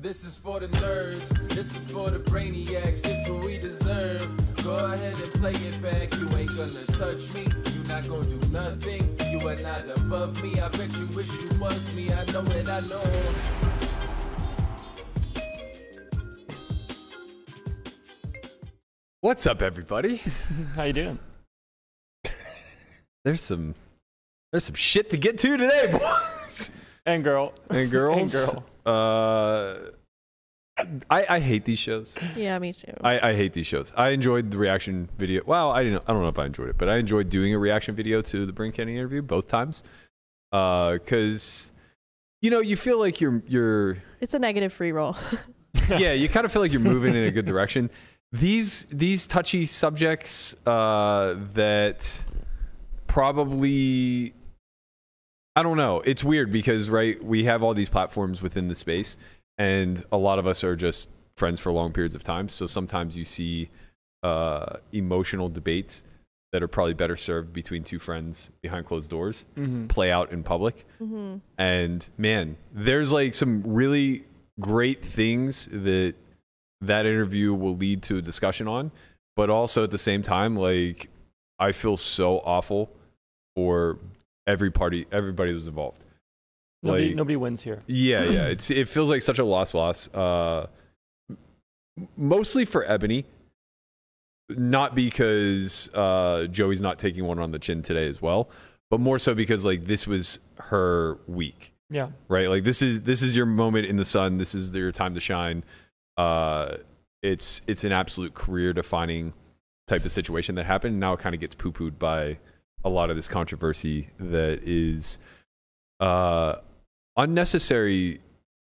This is for the nerds, this is for the brainiacs, this is what we deserve. Go ahead and play it back, you ain't gonna touch me, you not gonna do nothing, you are not above me. I bet you wish you was me, I know it, I know. What's up, everybody? How you doing? There's some there's some shit to get to today, boys And girl. and girls. And Uh, I I hate these shows. Yeah, me too. I, I hate these shows. I enjoyed the reaction video. Well, I didn't. I don't know if I enjoyed it, but I enjoyed doing a reaction video to the Bryn Kenney interview both times. Because you know you feel like you're you're it's a negative free roll. yeah, you kind of feel like you're moving in a good direction. These these touchy subjects uh, that probably I don't know. It's weird because right, we have all these platforms within the space, and a lot of us are just friends for long periods of time. So sometimes you see uh, emotional debates that are probably better served between two friends behind closed doors Mm-hmm. play out in public. hmm And man, there's like some really great things that that interview will lead to a discussion on, but also at the same time, like I feel so awful for every party, everybody was involved. Nobody, Like- nobody wins here. Yeah, yeah. It's it feels like such a loss loss. Uh mostly for Ebony. Not because uh Joey's not taking one on the chin today as well, but more so because like this was her week Yeah. right? Like this is this is your moment in the sun. This is your time to shine. Uh, it's it's an absolute career defining type of situation that happened. Now it kind of gets poo pooed by a lot of this controversy that is uh, unnecessary.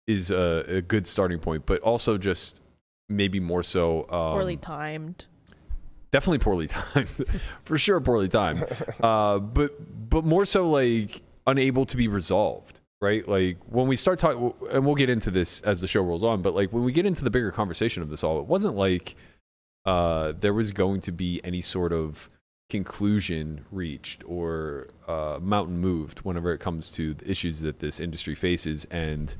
Is a, a good starting point, but also just maybe more so um, Poorly timed. definitely poorly timed for sure poorly timed uh but but more so like unable to be resolved right like when we start talking and we'll get into this as the show rolls on but like when we get into the bigger conversation of this all it wasn't like uh there was going to be any sort of conclusion reached or uh mountain moved whenever it comes to the issues that this industry faces and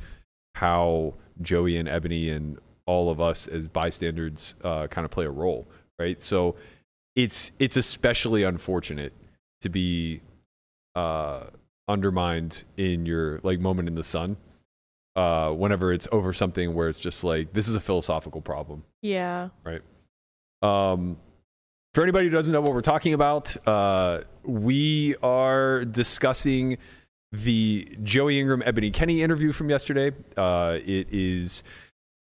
how joey and ebony and all of us as bystanders uh, kind of play a role right? So it's it's especially unfortunate to be uh, undermined in your like moment in the sun uh, whenever it's over something where it's just like this is a philosophical problem. Yeah. Right. Um, for anybody who doesn't know what we're talking about, uh, we are discussing the Joey Ingram Ebony Kenney interview from yesterday. Uh, it is,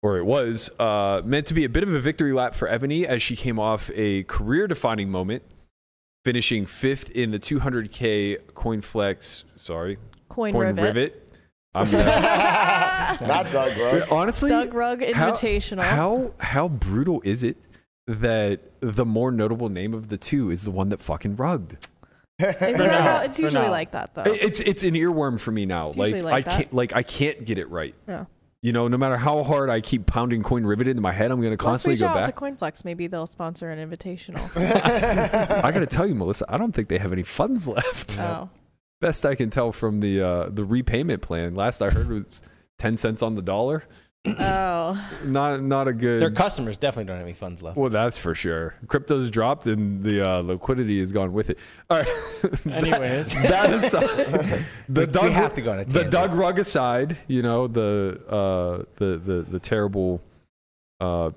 or it was, uh, meant to be a bit of a victory lap for Ebony as she came off a career defining moment, finishing fifth in the 200K coin flex, sorry, Coin, coin rivet. rivet. I'm gonna, Not Doug Rugg. honestly, Doug Rugg how- Invitational. How how brutal is it that the more notable name of the two is the one that fucking rugged? Is that now, how- it's usually now. like that though. It's it's an earworm for me now. It's Like, like I that. can't like I can't get it right. Yeah. You know, no matter how hard I keep pounding coin rivet into my head, I'm gonna Let's constantly reach go out to. CoinFlex. Maybe they'll sponsor an invitational. I gotta tell you, Melissa, I don't think they have any funds left. oh. Best I can tell from the uh, the repayment plan. Last I heard was ten cents on the dollar. Oh. Not not a good. Their customers definitely don't have any funds left. Well, that's for sure. Crypto's dropped and the uh, liquidity has gone with it. All right. Anyways. that, that aside, the We- Doug, we have to go on a the tangent. Doug Rugg aside, you know the uh, the the the terrible. Uh,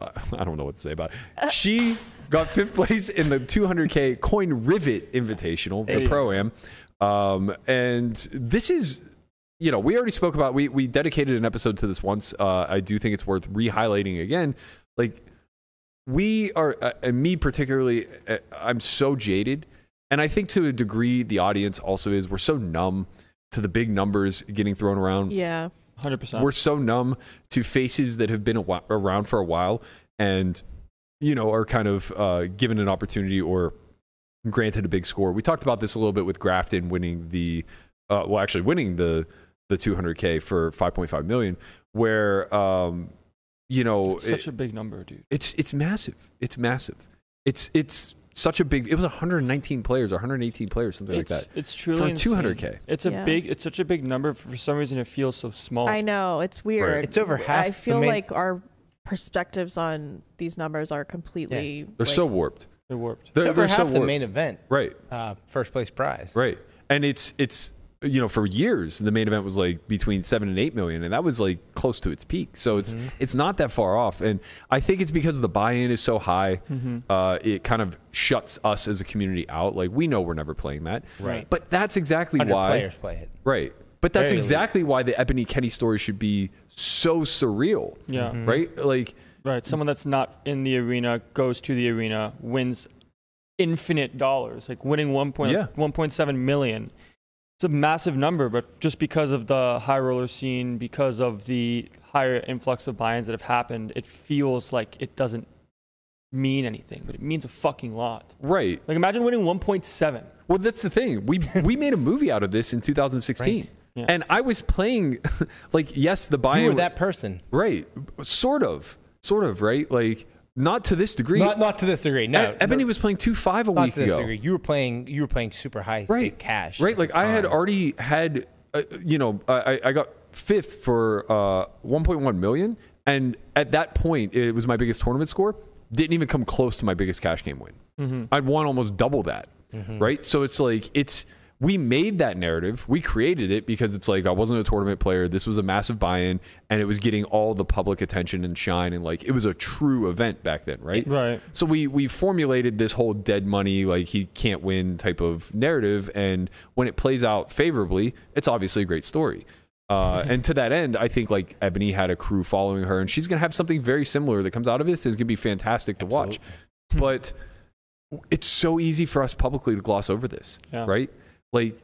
I don't know what to say about it. She got fifth place in the 200k coin rivet invitational, the pro am, um, and this is you know, we already spoke about we we dedicated an episode to this once. Uh, I do think it's worth re-highlighting again. Like we are, uh, and me particularly, uh, I'm so jaded, and I think to a degree the audience also is. We're so numb to the big numbers getting thrown around. Yeah. Hundred percent. We're so numb to faces that have been a whi- around for a while, and you know are kind of uh, given an opportunity or granted a big score. We talked about this a little bit with Grafton winning the, uh, well, actually winning the the 200k for 5.5 million, where um, you know It's such it- a big number, dude. it's it's massive. It's massive. It's it's such a big. It was 119 players or 118 players, something it's, like that. It's truly For insane. 200K. It's a Yeah. big. It's such a big number. For some reason, it feels so small. I know it's weird. It's over half I feel main- like our perspectives on these numbers are completely. They're like, so warped. It warped. They're, It's over they're half so the main event. Right. Uh, first place prize. Right. And it's it's you know for years the main event was like between seven and eight million, and that was like close to its peak. So it's it's not that far off, and I think it's because the buy-in is so high. Uh, it kind of shuts us as a community out. Like we know we're never playing that. Right. But that's exactly why. players play it. Right. But that's Very elite. exactly why the Ebony Kenney story should be so surreal. Yeah. Mm-hmm. Right. Like. Right. Someone that's not in the arena goes to the arena, wins infinite dollars, like winning one point, Yeah. 1.7 million. It's a massive number, but just because of the high roller scene, because of the higher influx of buy-ins that have happened, it feels like it doesn't mean anything, but it means a fucking lot. Right. Like imagine winning 1.7. Well, that's the thing. We we made a movie out of this in 2016, Right. Yeah. and I was playing, like, yes, the You buy-in, You were that person. right? Sort of, sort of, right? Like, not to this degree. Not not to this degree. No. E- Ebony was playing two five a not week to this ago, degree. You were playing. You were playing super high right? stake cash. right? Like, I had already had, uh, you know, I I got fifth for uh 1.1 million, and at that point, it was my biggest tournament score. Didn't even come close to my biggest cash game win. I'd won almost double that, right? So it's like it's we made that narrative, we created it because it's like I wasn't a tournament player. This was a massive buy-in, and it was getting all the public attention and shine, and like it was a true event back then, right? Right. So we we formulated this whole dead money, like he can't win type of narrative, and when it plays out favorably, it's obviously a great story. Uh, and to that end, I think like Ebony had a crew following her, and she's gonna have something very similar that comes out of this. It's gonna be fantastic to watch. But it's so easy for us publicly to gloss over this, Yeah. right? Like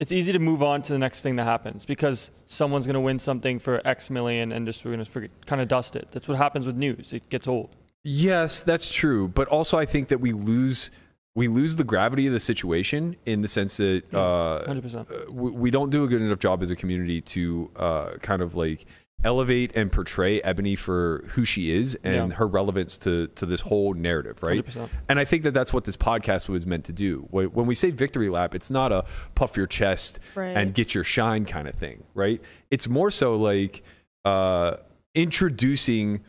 It's easy to move on to the next thing that happens because someone's going to win something for X million and just we're going to kind of dust it. That's what happens with news. It gets old. Yes, that's true. But also, I think that we lose we lose the gravity of the situation in the sense that uh, 100%. uh, we, we don't do a good enough job as a community to uh, kind of like elevate and portray Ebony for who she is and Yeah. her relevance to to this whole narrative, right? 100%. And I think that that's what this podcast was meant to do. When we say victory lap, it's not a puff your chest Right. and get your shine kind of thing, right? It's more so like uh, introducing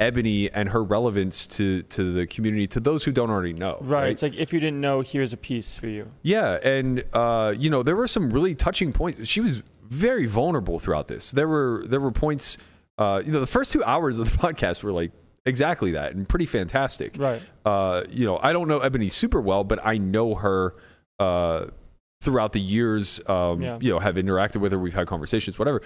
Ebony and her relevance to to the community to those who don't already know. Right. It's like if you didn't know, here's a piece for you. Yeah, and uh, you know there were some really touching points. She was very vulnerable throughout this. There were there were points. Uh, you know, the first two hours of the podcast were like exactly that and pretty fantastic. Right. Uh, you know, I don't know Ebony super well, but I know her uh, throughout the years. Um, Yeah. You know, have interacted with her. We've had conversations, whatever.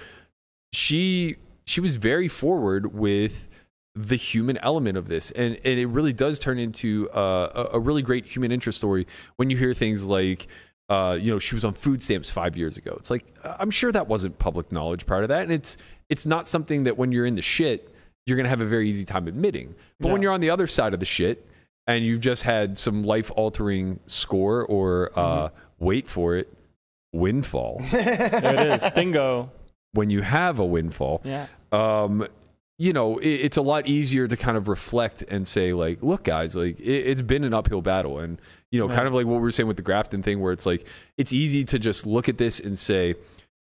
She she was very forward with the human element of this and, and it really does turn into uh, a, a really great human interest story when you hear things like uh, you know she was on food stamps five years ago. It's like i'm sure that wasn't public knowledge prior to that. And it's it's not something that when you're in the shit you're going to have a very easy time admitting. But when you're on the other side of the shit and you've just had some life altering score or uh, wait for it windfall. There it is. Bingo. when you have a windfall Yeah. um, you know, it, it's a lot easier to kind of reflect and say, like, look, guys, like it, it's been an uphill battle, and you know, kind of like what we were saying with the Grafton thing, where it's like it's easy to just look at this and say,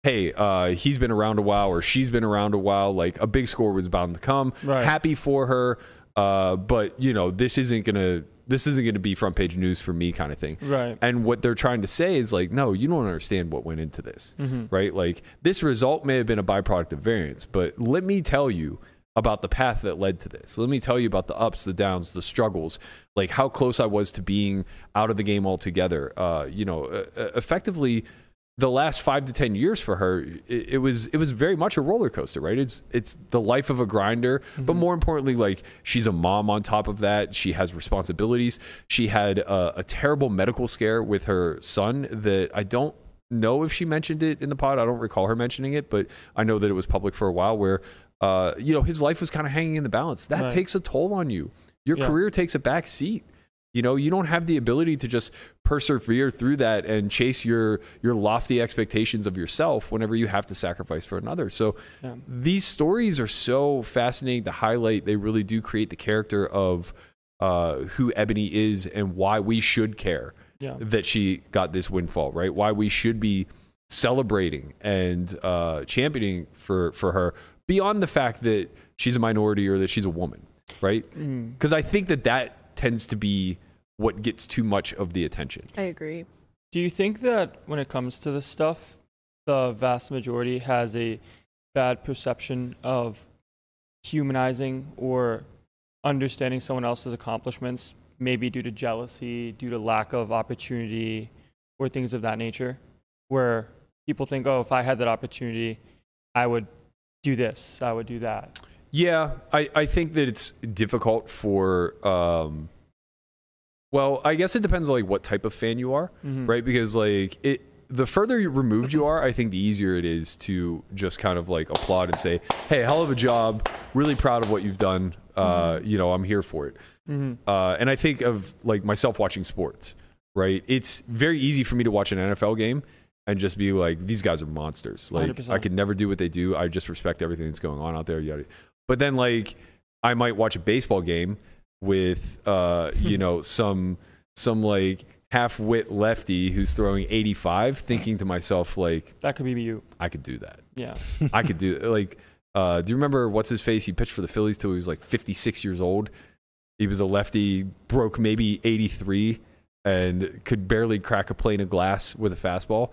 hey, uh, he's been around a while or she's been around a while. Like a big score was bound to come. Right. Happy for her, uh, but you know, this isn't gonna this isn't gonna be front page news for me, kind of thing. Right. And what they're trying to say is like, no, you don't understand what went into this, Mm-hmm. right? Like this result may have been a byproduct of variance, but let me tell you about the path that led to this. Let me tell you about the ups, the downs, the struggles, like how close I was to being out of the game altogether. Uh, you know, effectively, the last five to ten years for her, it, it was it was very much a roller coaster, right? It's it's the life of a grinder, but more importantly, like she's a mom on top of that. She has responsibilities. She had a, a terrible medical scare with her son that I don't know if she mentioned it in the pod. I don't recall her mentioning it, but I know that it was public for a while where uh, you know, his life was kind of hanging in the balance. That Right. takes a toll on you. Your Yeah. career takes a back seat. You know, you don't have the ability to just persevere through that and chase your your lofty expectations of yourself whenever you have to sacrifice for another. So Yeah. these stories are so fascinating to highlight. They really do create the character of uh, who Ebony is and why we should care Yeah. that she got this windfall, right? Why we should be celebrating and uh, championing for for her beyond the fact that she's a minority or that she's a woman, right? Mm. Because I think that that tends to be what gets too much of the attention. I agree. Do you think that when it comes to this stuff, the vast majority has a bad perception of humanizing or understanding someone else's accomplishments, maybe due to jealousy, due to lack of opportunity, or things of that nature? Where people think, oh, if I had that opportunity, I would do this, I would do that. Yeah, I, I think that it's difficult for um well, I guess it depends on like what type of fan you are, Mhm. right? Because like it the further removed you are, I think the easier it is to just kind of like applaud and say, "Hey, hell of a job! Really proud of what you've done. Uh, you know, I'm here for it." Mhm. Uh, and I think of like myself watching sports, right? It's very easy for me to watch an NFL game and just be like, these guys are monsters. Like, 100%. I could never do what they do. I just respect everything that's going on out there. Yada. But then, like, I might watch a baseball game with, uh, you know, some some like half wit lefty who's throwing 85, thinking to myself like, That could be me you. I could do that. Yeah. I could do like. Uh, do you remember what's his face? He pitched for the Phillies till he was like 56 years old. He was a lefty, broke maybe 83, and could barely crack a plane of glass with a fastball.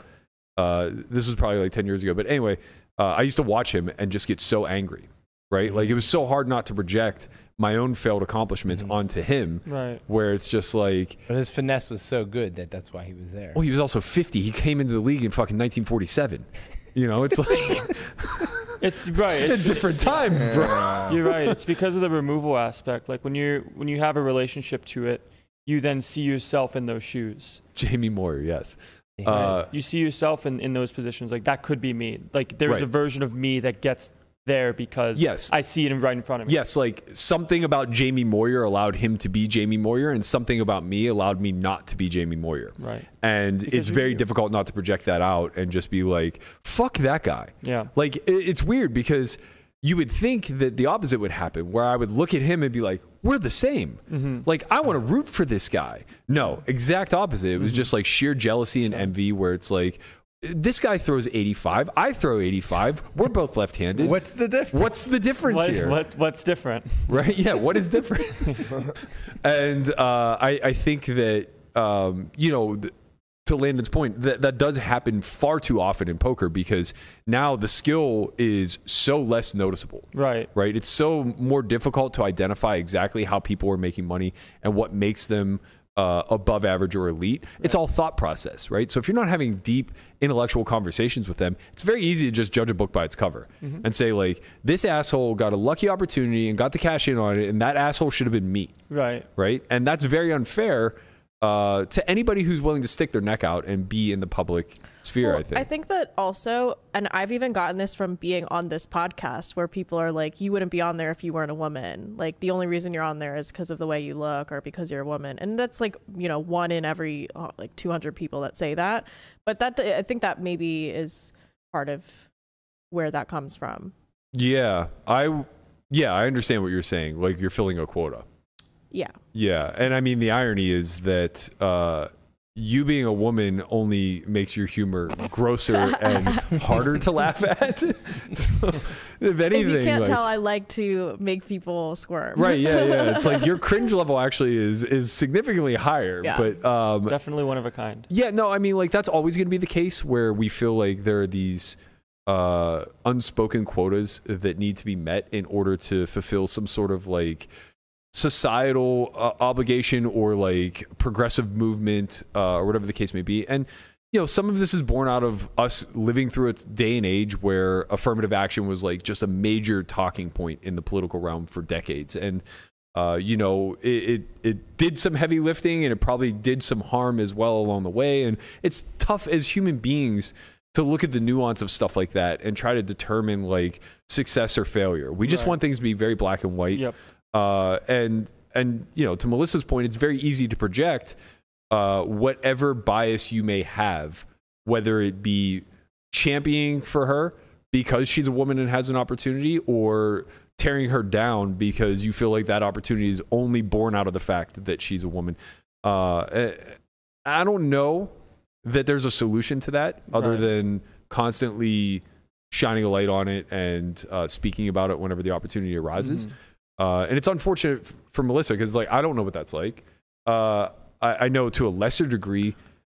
Uh, this was probably like 10 years ago, but anyway, uh, I used to watch him and just get so angry, right? Like it was so hard not to project my own failed accomplishments onto him, Right. where it's just like, But his finesse was so good that that's why he was there. well, he was also 50. He came into the league in fucking 1947. You know, it's like It's right. It's, different times, bro. You're right. It's because of the removal aspect. Like when you when you have a relationship to it, you then see yourself in those shoes. Jamie Moyer, yes. Uh, You see yourself in, in those positions. Like that could be me. Like there's Right. a version of me that gets there because Yes. I see it right in front of me. yes, like something about Jamie Moyer allowed him to be Jamie Moyer, and something about me allowed me not to be Jamie Moyer. Right. And Because it's very you. difficult not to project that out and just be like, fuck that guy. Yeah. Like, it- it's weird because you would think that the opposite would happen, where I would look at him and be like, we're the same. Mm-hmm. Like, I want to root for this guy. No, exact opposite. It Mm-hmm. was just like sheer jealousy and envy, where it's like, this guy throws 85, I throw 85, we're both left handed. What's the difference? What's the difference What, here? what what's different? right? Yeah, what is different? and uh, I, I think that um, you know, th- to Landon's point, that that does happen far too often in poker because now the skill is so less noticeable. Right. Right, it's so more difficult to identify exactly how people are making money and what makes them uh, above average or elite. It's all thought process, right? So if you're not having deep intellectual conversations with them, it's very easy to just judge a book by its cover and say like, this asshole got a lucky opportunity and got to cash in on it, and that asshole should have been me, Right. right? And that's very unfair uh, to anybody who's willing to stick their neck out and be in the public sphere. Well, I think. I think that also, and I've even gotten this from being on this podcast where people are like, you wouldn't be on there if you weren't a woman. Like, the only reason you're on there is because of the way you look or because you're a woman. And that's like, you know, one in every uh, like 200 people that say that. But that, I think that maybe is part of where that comes from. yeah, I yeah, I understand what you're saying. Like you're filling a quota. Yeah. Yeah, and I mean the irony is that uh, you being a woman only makes your humor grosser and harder to laugh at. so, if anything, if you can't like- tell, I like to make people squirm. right? Yeah, yeah. It's like your cringe level actually is is significantly higher. Yeah. But um, Definitely one of a kind. yeah, no, I mean like that's always going to be the case where we feel like there are these uh, unspoken quotas that need to be met in order to fulfill some sort of like societal uh, obligation or like progressive movement uh, or whatever the case may be. And you know some of this is born out of us living through a day and age where affirmative action was like just a major talking point in the political realm for decades. And uh, you know it, it it did some heavy lifting and it probably did some harm as well along the way. And it's tough as human beings to look at the nuance of stuff like that and try to determine like success or failure. We just Right. want things to be very black and white. Yep. Uh, and and you know to Melissa's point, it's very easy to project uh, whatever bias you may have, whether it be championing for her because she's a woman and has an opportunity, or tearing her down because you feel like that opportunity is only born out of the fact that she's a woman. Uh, eh, I don't know that there's a solution to that other Right. than constantly shining a light on it and uh, speaking about it whenever the opportunity arises. Mhm. Uh, and it's unfortunate for Melissa because like I don't know what that's like. Uh, I, I know to a lesser degree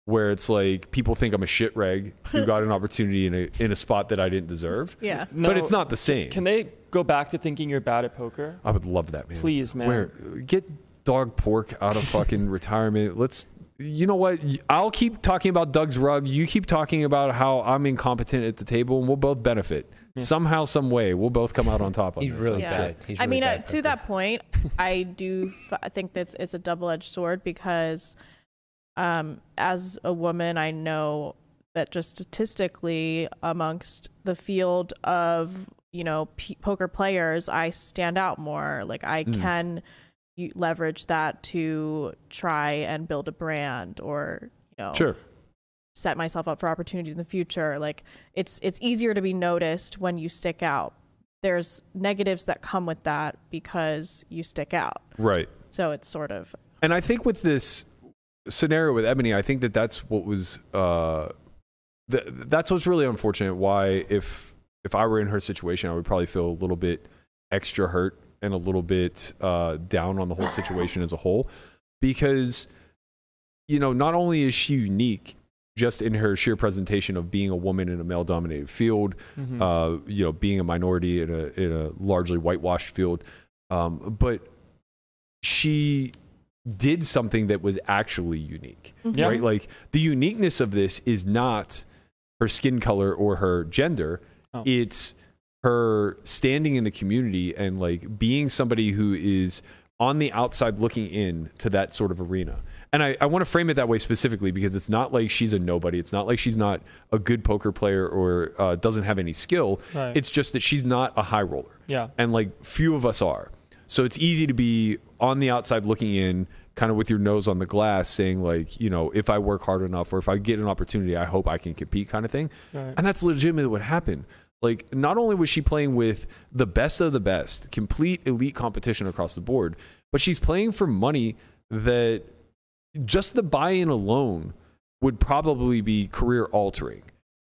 where it's like people think I'm a shit reg who got an opportunity in a in a spot that I didn't deserve. Yeah. but it's not the same. Can they go back to thinking you're bad at poker? I would love that, man. Please, man. Where get Doug Polk out of fucking retirement. Let's. You know what? I'll keep talking about Doug's rug. You keep talking about how I'm incompetent at the table, and we'll both benefit Yeah. somehow, some way. We'll both come out on top on He's this. really Yeah. bad. He's I really mean, uh, to that point, I do f- I think that it's a double edged sword because um, as a woman, I know that just statistically, amongst the field of you know p- poker players, I stand out more. Like I Mm. can u- leverage that to try and build a brand or you know Sure. Set myself up for opportunities in the future. Like it's it's easier to be noticed when you stick out. There's negatives that come with that because you stick out. Right. So it's sort of And I think with this scenario with Ebony, I think that that's what was uh, th- that's what's really unfortunate. Why, if if I were in her situation, I would probably feel a little bit extra hurt and a little bit uh, down on the whole situation as a whole, because you know not only is she unique just in her sheer presentation of being a woman in a male-dominated field, Mhm. uh, you know, being a minority in a in a largely whitewashed field. Um, but she did something that was actually unique, Yeah. right? Like the uniqueness of this is not her skin color or her gender. Oh. It's her standing in the community and like being somebody who is on the outside looking in to that sort of arena. And I, I want to frame it that way specifically because it's not like she's a nobody. It's not like she's not a good poker player or uh, doesn't have any skill. Right. It's just that she's not a high roller. yeah. And like few of us are. So it's easy to be on the outside looking in, kind of with your nose on the glass, saying, like, you know, if I work hard enough or if I get an opportunity, I hope I can compete, kind of thing. Right. And that's legitimately what happened. Like, not only was she playing with the best of the best, complete elite competition across the board, but she's playing for money that just the buy in alone would probably be career altering.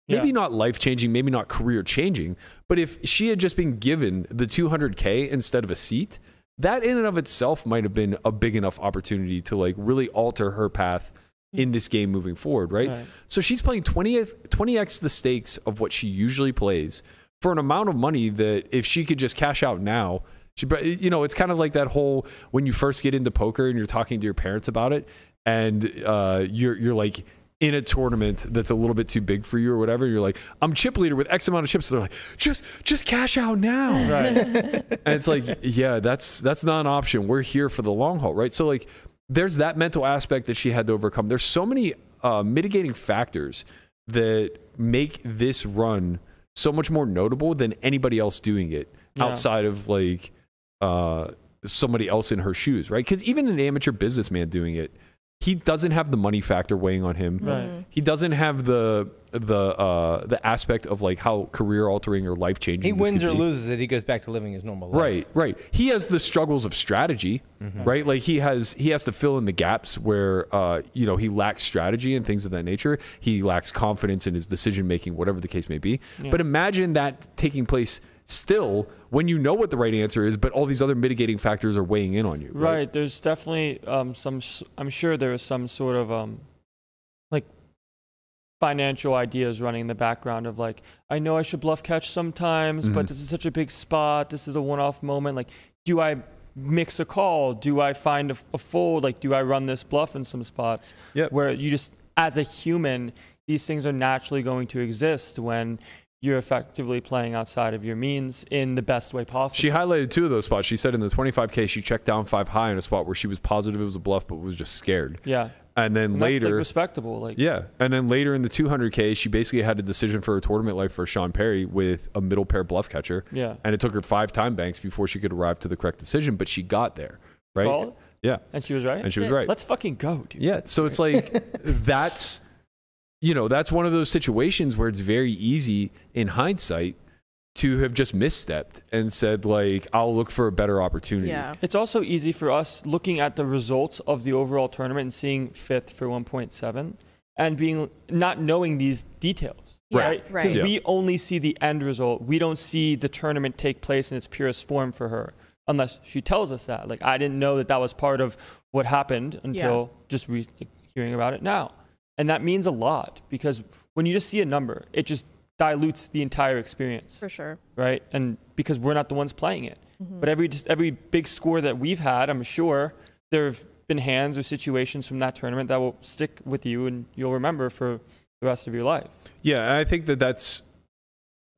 Maybe Yeah. not life changing, maybe not career changing, but if she had just been given the 200K instead of a seat, that in and of itself might have been a big enough opportunity to like really alter her path in this game moving forward, right? Right. So she's playing 20x, 20x the stakes of what she usually plays for an amount of money that if she could just cash out now, she, you know, it's kind of like that whole when you first get into poker and you're talking to your parents about it, and uh, you're you're like in a tournament that's a little bit too big for you or whatever. You're like, I'm chip leader with X amount of chips. So they're like, just just cash out now. Right. And it's like, yeah, that's that's not an option. We're here for the long haul, right? So like, there's that mental aspect that she had to overcome. There's so many uh, mitigating factors that make this run so much more notable than anybody else doing it Yeah. outside of like uh, somebody else in her shoes, right? Because even an amateur businessman doing it, he doesn't have the money factor weighing on him. Right. He doesn't have the the uh, the aspect of like how career altering or life changing. He wins or loses it. He goes back to living his normal life. Right, right. He has the struggles of strategy, right? Like he has he has to fill in the gaps where uh, you know he lacks strategy and things of that nature. He lacks confidence in his decision making, whatever the case may be. Yeah. But imagine that taking place still when you know what the right answer is, but all these other mitigating factors are weighing in on you. Right. There's definitely um, some. I'm sure there is some sort of um, like financial ideas running in the background of like, I know I should bluff catch sometimes, Mhm. but this is such a big spot. This is a one-off moment. Like, do I mix a call? Do I find a, a fold? Like, do I run this bluff in some spots? Yep. Where you just, as a human, these things are naturally going to exist when you're effectively playing outside of your means in the best way possible. She highlighted two of those spots. She said in the 25K, she checked down five high in a spot where she was positive it was a bluff, but was just scared. yeah. And then And that's like later, respectable. Like, Yeah, and then later in the 200k, she basically had a decision for her tournament life for Sean Perry with a middle pair bluff catcher, yeah. and it took her five time banks before she could arrive to the correct decision, but she got there, right? Yeah, And she was right. and she was right. Let's fucking go, dude. Yeah, so it's like that's you know that's one of those situations where it's very easy in hindsight to have just misstepped and said like I'll look for a better opportunity. Yeah. It's also easy for us looking at the results of the overall tournament and seeing fifth for 1.7 and being not knowing these details. Yeah, Right? right. Because Yeah. we only see the end result. We don't see the tournament take place in its purest form for her unless she tells us that. Like, I didn't know that that was part of what happened until just re- hearing about it now. And that means a lot because when you just see a number, it just dilutes the entire experience For sure. right? And because we're not the ones playing it. But every just every big score that we've had, I'm sure there have been hands or situations from that tournament that will stick with you and you'll remember for the rest of your life. Yeah, and I think that that's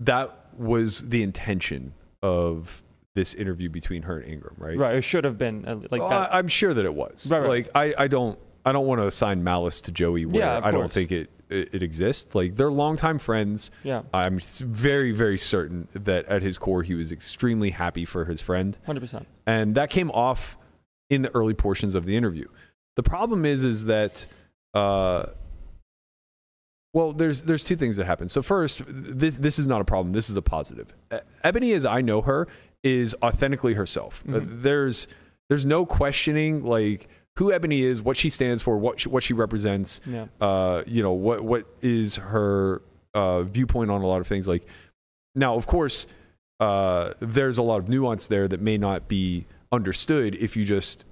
that was the intention of this interview between her and Ingram, right? Right? It should have been uh, like Well, that. I, am sure that it was. Right, right. Like I, I don't I don't want to assign malice to Joey where Yeah, I don't think it, it it exists. Like they're longtime friends. yeah, I'm very very certain that at his core he was extremely happy for his friend, hundred percent. and that came off in the early portions of the interview. The problem is is that. Uh, well, there's there's two things that happen. So first, this this is not a problem. This is a positive. Ebony, as I know her, is authentically herself. Uh, Mhm. there's there's no questioning like who Ebony is, what she stands for, what she, what she represents. Yeah, Uh, you know what what is her uh, viewpoint on a lot of things. Like now, of course, uh, there's a lot of nuance there that may not be understood if you just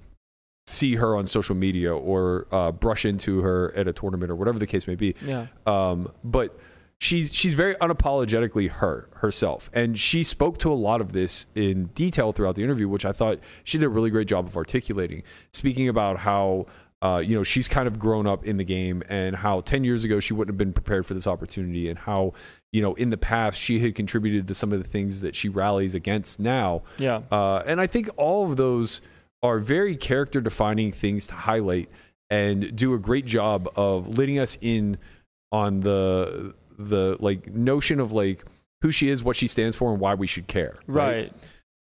see her on social media or uh, brush into her at a tournament or whatever the case may be. yeah, Um, but she's she's very unapologetically her herself, and she spoke to a lot of this in detail throughout the interview, which I thought she did a really great job of articulating. Speaking about how. Uh, you know, she's kind of grown up in the game, and how 10 years ago she wouldn't have been prepared for this opportunity, and how, you know, in the past she had contributed to some of the things that she rallies against now. yeah. Uh, and I think all of those are very character defining things to highlight and do a great job of letting us in on the the like notion of like who she is, what she stands for, and why we should care. Right.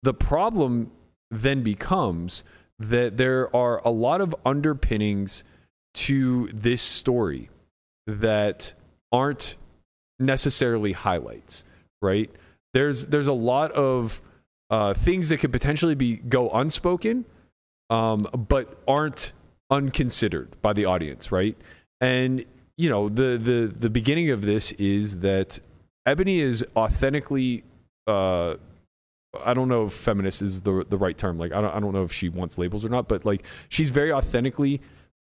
The problem then becomes that there are a lot of underpinnings to this story that aren't necessarily highlights, right? There's there's a lot of uh, things that could potentially be go unspoken, um, but aren't unconsidered by the audience, right? And you know the the the beginning of this is that Ebony is authentically. Uh, I don't know if feminist is the the right term. Like I don't I don't know if she wants labels or not, but like she's very authentically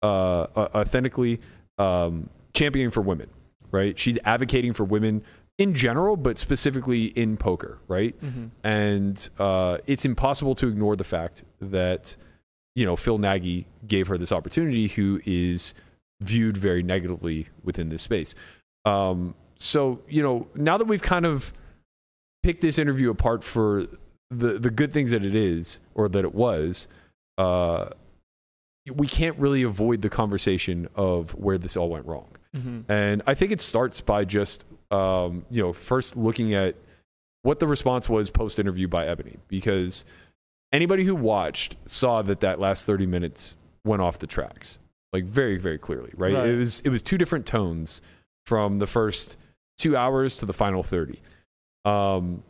uh, uh, authentically um, championing for women, right? She's advocating for women in general, but specifically in poker, right? Mhm. And uh, it's impossible to ignore the fact that you know Phil Nagy gave her this opportunity, who is viewed very negatively within this space. Um, so you know now that we've kind of picked this interview apart for the the good things that it is or that it was, uh, we can't really avoid the conversation of where this all went wrong. Mhm. And I think it starts by just, um, you know, first looking at what the response was post interview by Ebony, because anybody who watched saw that that last 30 minutes went off the tracks, like very, very clearly, right? Right. It was it was two different tones from the first two hours to the final 30. Um,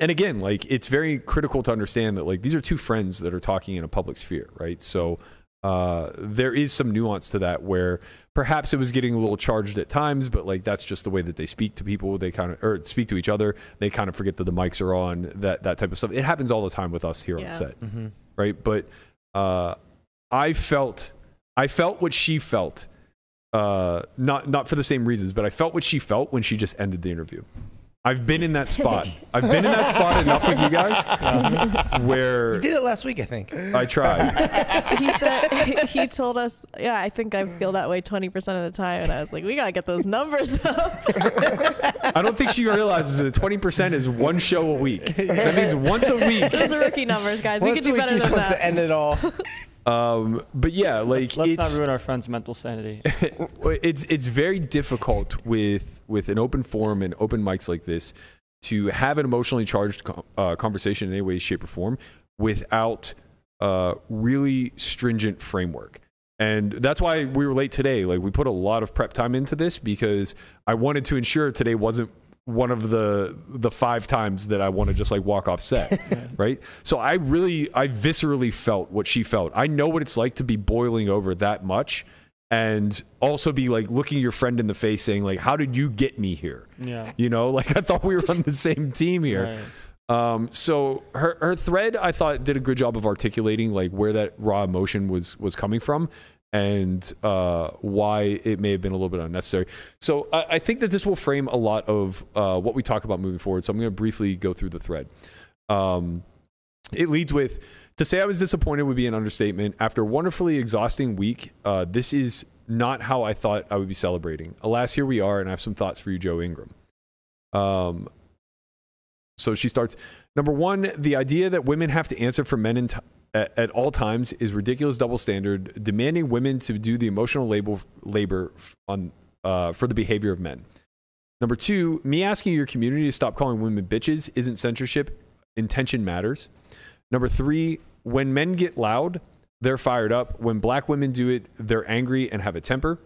and again, like it's very critical to understand that like these are two friends that are talking in a public sphere, right? So uh, there is some nuance to that where perhaps it was getting a little charged at times, but like that's just the way that they speak to people. They kind of or speak to each other. They kind of forget that the mics are on. That that type of stuff. It happens all the time with us here Yeah. on set, Mm-hmm. right? But uh, I felt I felt what she felt. Uh, not not for the same reasons, but I felt what she felt when she just ended the interview. I've been in that spot. I've been in that spot enough with you guys where You did it last week, I think. I tried. he said he told us, yeah, I think I feel that way 20% of the time, and I was like, we gotta get those numbers up. I don't think she realizes that 20% is one show a week. That means once a week. Those are rookie numbers, guys. we Once could a do week, better you than want that. to end it all. Um, but yeah, like Let's it's not ruin our friend's mental sanity. it's it's very difficult with with an open forum and open mics like this to have an emotionally charged uh, conversation in any way, shape, or form without uh, really stringent framework. And that's why we were late today. Like we put a lot of prep time into this because I wanted to ensure today wasn't one of the the five times that I want to just like walk off set, right? So I really I viscerally felt what she felt. I know what it's like to be boiling over that much and also be like looking your friend in the face saying like how did you get me here? Yeah. You know, like I thought we were on the same team here. Right. Um, so her her thread I thought did a good job of articulating like where that raw emotion was was coming from and uh, why it may have been a little bit unnecessary. So I, I think that this will frame a lot of uh, what we talk about moving forward. So I'm going to briefly go through the thread. Um, it leads with to say I was disappointed would be an understatement. After a wonderfully exhausting week, uh, this is not how I thought I would be celebrating. Alas, here we are, and I have some thoughts for you, Joe Ingram. Um, so she starts. Number one, the idea that women have to answer for men in at, at all times is ridiculous double standard, demanding women to do the emotional labor labor on uh, for the behavior of men. Number two, me asking your community to stop calling women bitches isn't censorship. Intention matters. Number three, when men get loud, they're fired up. When black women do it, they're angry and have a temper.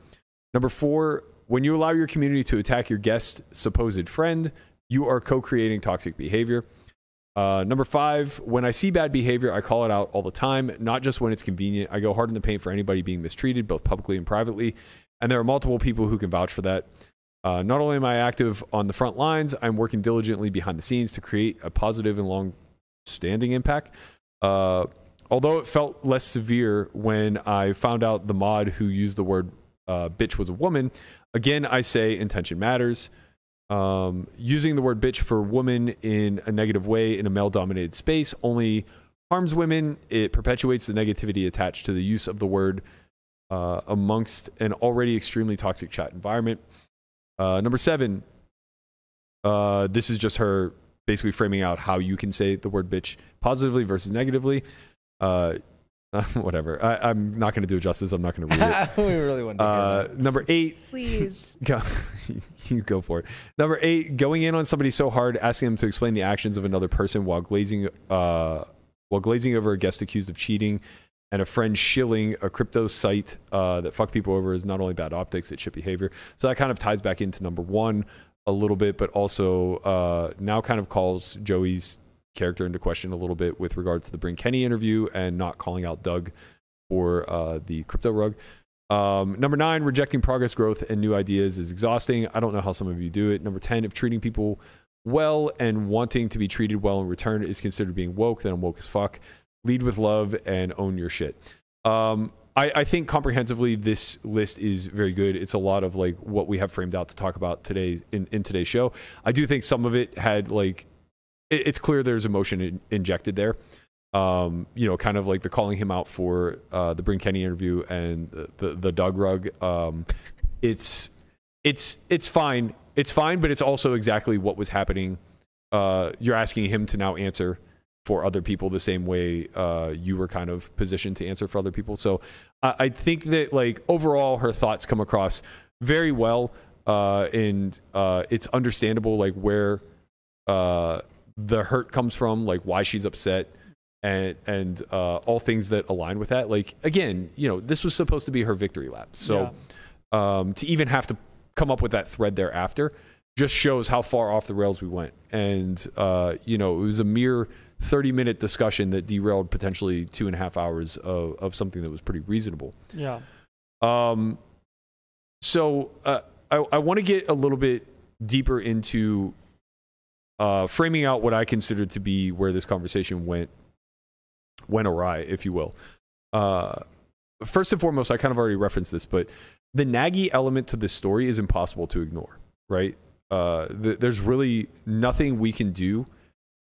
Number four, when you allow your community to attack your guest supposed friend, you are co creating toxic behavior. Uh, number five, when I see bad behavior, I call it out all the time, not just when it's convenient. I go hard in the paint for anybody being mistreated, both publicly and privately. And there are multiple people who can vouch for that. Uh, not only am I active on the front lines, I'm working diligently behind the scenes to create a positive and long standing impact. Uh, although it felt less severe when I found out the mod who used the word uh, bitch was a woman, again, I say intention matters. Um, using the word bitch for woman in a negative way in a male dominated space only harms women. It perpetuates the negativity attached to the use of the word uh, amongst an already extremely toxic chat environment. Uh, number seven, uh, this is just her basically framing out how you can say the word bitch positively versus negatively. Uh, whatever. I, I'm not going to do it justice. I'm not going to read it. we really want to hear Uh, that. number eight, Please. Go, you go for it. Number eight, going in on somebody so hard, asking them to explain the actions of another person while glazing, uh, while glazing over a guest accused of cheating, and a friend shilling a crypto site uh, that fuck people over is not only bad optics, it's shit behavior. So that kind of ties back into number one a little bit, but also uh, now kind of calls Joey's character into question a little bit with regard to the Bryn Kenney interview and not calling out Doug for uh, the crypto rug. Um, number nine, rejecting progress, growth, and new ideas is exhausting. I don't know how some of you do it. Number 10, if treating people well and wanting to be treated well in return is considered being woke, then I'm woke as fuck. Lead with love and own your shit. Um, I, I think comprehensively, this list is very good. It's a lot of like what we have framed out to talk about today in, in today's show. I do think some of it had like, it, it's clear there's emotion in, injected there um, you know, kind of like the calling him out for uh, the Bryn Kenney interview and the, the, the Doug rug. Um, it's it's it's fine. It's fine, but it's also exactly what was happening. Uh, you're asking him to now answer for other people the same way uh, you were kind of positioned to answer for other people. So I, I think that like overall, her thoughts come across very well, uh, and uh, it's understandable like where uh, the hurt comes from, like why she's upset and and uh, all things that align with that. Like again, you know, this was supposed to be her victory lap. So um, to even have to come up with that thread thereafter just shows how far off the rails we went. And uh, you know, it was a mere thirty minute discussion that derailed potentially two and a half hours of, of something that was pretty reasonable. Yeah. Um, so uh, I, I want to get a little bit deeper into uh, framing out what I consider to be where this conversation went went awry, if you will. Uh, first and foremost, I kind of already referenced this, but the Nagy element to this story is impossible to ignore, right? Uh, th- there's really nothing we can do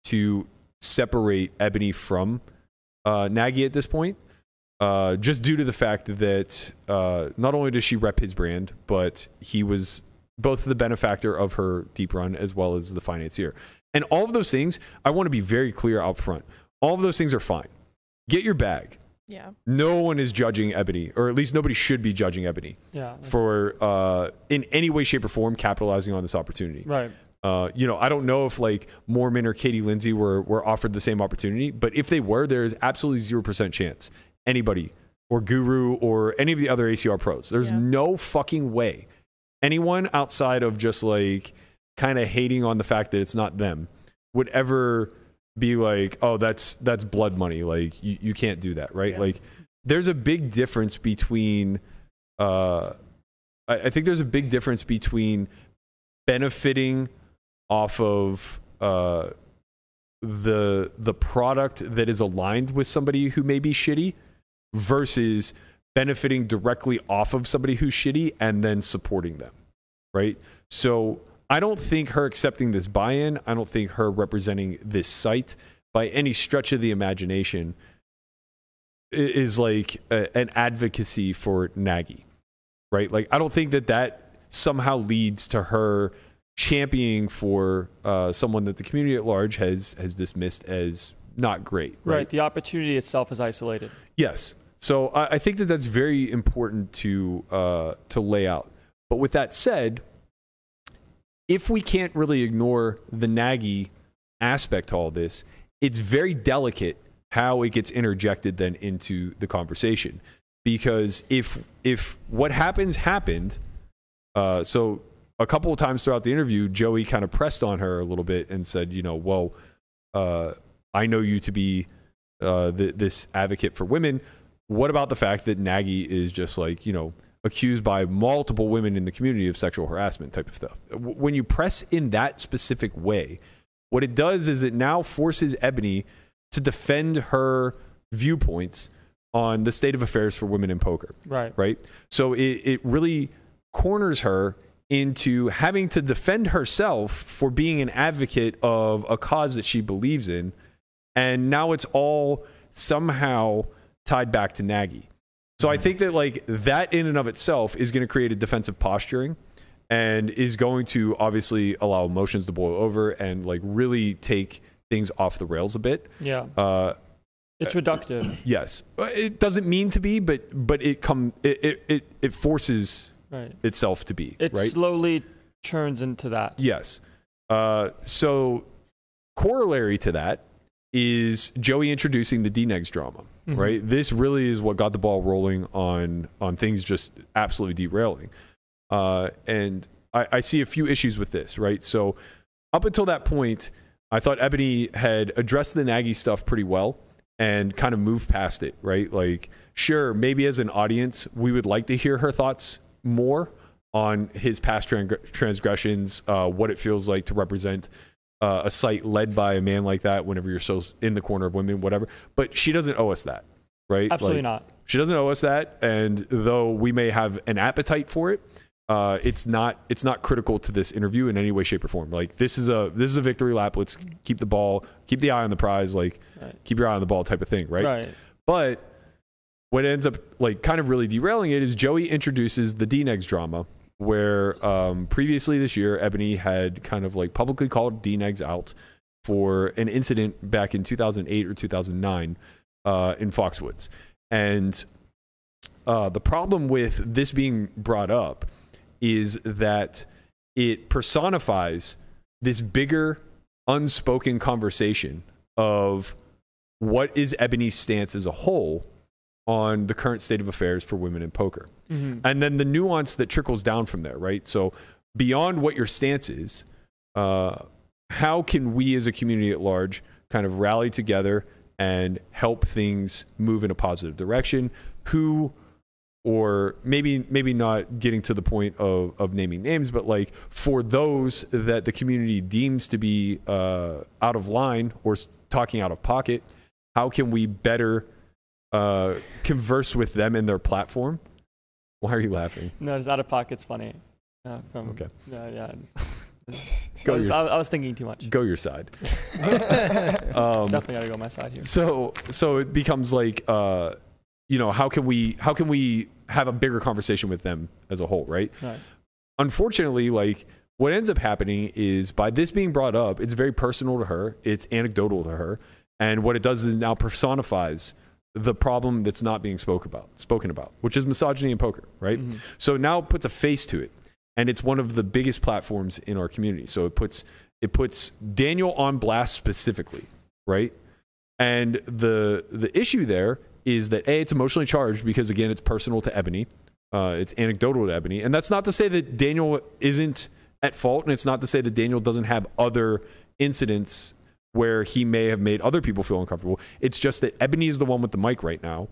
to separate Ebony from uh, Nagy at this point uh, just due to the fact that uh, not only does she rep his brand, but he was both the benefactor of her deep run as well as the financier. And all of those things, I want to be very clear out front. All of those things are fine. Get your bag. Yeah. No one is judging Ebony, or at least nobody should be judging Ebony Yeah. for uh, in any way, shape, or form capitalizing on this opportunity. Right. Uh, you know, I don't know if like Moorman or Katie Lindsay were were offered the same opportunity, but if they were, there is absolutely zero percent chance anybody or Guru or any of the other ACR pros. There's Yeah. no fucking way anyone outside of just like kind of hating on the fact that it's not them would ever be like, oh, that's that's blood money. Like you, you can't do that, right? Yeah. Like there's a big difference between uh I, I think there's a big difference between benefiting off of uh the the product that is aligned with somebody who may be shitty versus benefiting directly off of somebody who's shitty and then supporting them right so i don't think her accepting this buy-in i don't think her representing this site by any stretch of the imagination is like a, an advocacy for Nagy, right? Like I don't think that that somehow leads to her championing for uh, someone that the community at large has has dismissed as not great, Right. right? The opportunity itself is isolated. Yes. So I, I think that that's very important to uh, to lay out. But with that said, if we can't really ignore the Nagy aspect to all this, it's very delicate how it gets interjected then into the conversation. Because if if what happens happened, uh, so a couple of times throughout the interview, Joey kind of pressed on her a little bit and said, you know, well, uh, I know you to be uh, th- this advocate for women. What about the fact that Nagy is just like, you know, accused by multiple women in the community of sexual harassment type of stuff? When you press in that specific way, what it does is it now forces Ebony to defend her viewpoints on the state of affairs for women in poker Right. right? So it, it really corners her into having to defend herself for being an advocate of a cause that she believes in. And now it's all somehow tied back to Nagy. So I think that like that in and of itself is going to create a defensive posturing and is going to obviously allow emotions to boil over and like really take things off the rails a bit. Yeah. Uh, It's reductive. yes, Uh, it doesn't mean to be, but but it come it it it, it forces Right. itself to be It right. slowly turns into that. Yes. Uh, so corollary to that is Joey introducing the D-Negs drama, Mhm. right? This really is what got the ball rolling on on things just absolutely derailing. Uh, and I, I see a few issues with this, right? So up until that point, I thought Ebony had addressed the Nagy stuff pretty well and kind of moved past it, right? Like, sure, maybe as an audience, we would like to hear her thoughts more on his past transgressions, uh, what it feels like to represent uh, a site led by a man like that whenever you're so in the corner of women, whatever. But she doesn't owe us that, right? Absolutely Like, not. she doesn't owe us that, and though we may have an appetite for it, uh, it's not it's not critical to this interview in any way, shape, or form. Like this is a this is a victory lap. Let's keep the ball, keep the eye on the prize, like Right. keep your eye on the ball, type of thing, right? Right. But what ends up like kind of really derailing it is Joey introduces the D-Negs drama, where um, previously this year Ebony had kind of like publicly called D-Negs out for an incident back in 2008 or 2009 uh, in Foxwoods, and uh, the problem with this being brought up is that it personifies this bigger unspoken conversation of what is Ebony's stance as a whole on the current state of affairs for women in poker. Mhm. And then the nuance that trickles down from there, right? So beyond what your stance is, uh, how can we as a community at large kind of rally together and help things move in a positive direction? Who or maybe maybe not getting to the point of, of naming names, but like for those that the community deems to be uh, out of line or talking out of pocket, how can we better uh, converse with them in their platform? Why are you laughing? No, it's out of pocket's funny. Uh, from, Okay. Yeah, yeah. it's- Go I, was, your- I, I was thinking too much. Go your side. um, Definitely got to go my side here. so so it becomes like uh, you know how can we how can we have a bigger conversation with them as a whole, right? Right. unfortunately, like what ends up happening is by this being brought up, it's very personal to her, it's anecdotal to her, and what it does is it now personifies the problem that's not being spoke about, spoken about, which is misogyny in poker, right? Mhm. So it now puts a face to it, and it's one of the biggest platforms in our community. So it puts it puts Daniel on blast specifically, right? And the the issue there is that a it's emotionally charged because again it's personal to Ebony, uh, it's anecdotal to Ebony, and that's not to say that Daniel isn't at fault, and it's not to say that Daniel doesn't have other incidents where he may have made other people feel uncomfortable. It's just that Ebony is the one with the mic right now,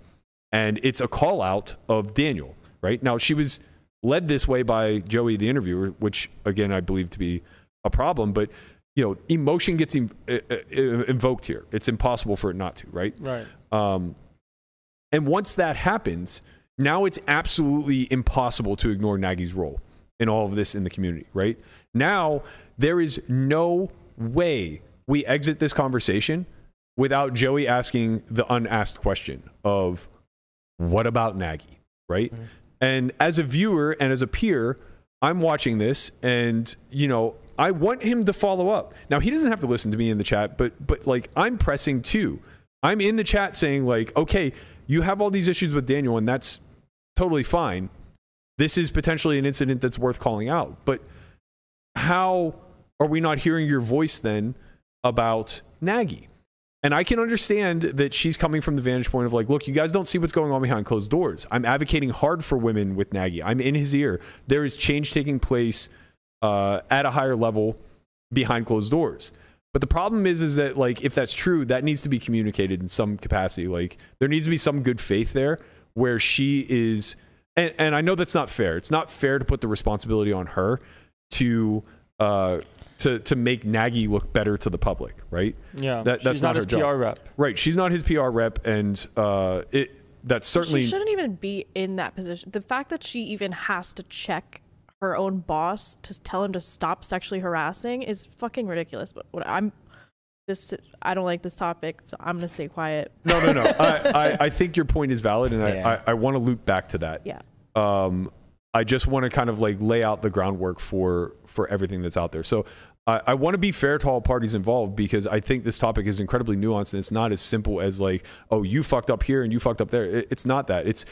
and it's a call out of Daniel. Right now, she was led this way by Joey, the interviewer, which again I believe to be a problem. But you know, emotion gets in, uh, uh, invoked here. It's impossible for it not to. Right. Right. Um, and once that happens, now it's absolutely impossible to ignore Nagy's role in all of this in the community, right? Now there is no way we exit this conversation without Joey asking the unasked question of what about Nagy, right? Mm-hmm. And as a viewer and as a peer, I'm watching this and you know, I want him to follow up. Now he doesn't have to listen to me in the chat, but but like I'm pressing too. I'm in the chat saying like, "Okay, you have all these issues with Daniel and that's totally fine. This is potentially an incident that's worth calling out. But how are we not hearing your voice then about Nagy? And I can understand that she's coming from the vantage point of like, look, you guys don't see what's going on behind closed doors. I'm advocating hard for women with Nagy. I'm in his ear. There is change taking place uh, at a higher level behind closed doors. But the problem is, is that like if that's true, that needs to be communicated in some capacity. Like there needs to be some good faith there where she is, and, and I know that's not fair. It's not fair to put the responsibility on her to uh, to to make Nagy look better to the public, right? Yeah. That- that's She's not not, her his job. PR rep. Right. She's not his PR rep, and uh, it that's certainly she shouldn't even be in that position. The fact that she even has to check her own boss to tell him to stop sexually harassing is fucking ridiculous. But what I'm this I don't like this topic, so I'm gonna stay quiet. no, no, no. I, I I think your point is valid, and Yeah. I I, I want to loop back to that. Yeah. um, I just want to kind of like lay out the groundwork for for everything that's out there. So I, I want to be fair to all parties involved because I think this topic is incredibly nuanced and it's not as simple as like, oh, you fucked up here and you fucked up there. It- it's not that. It's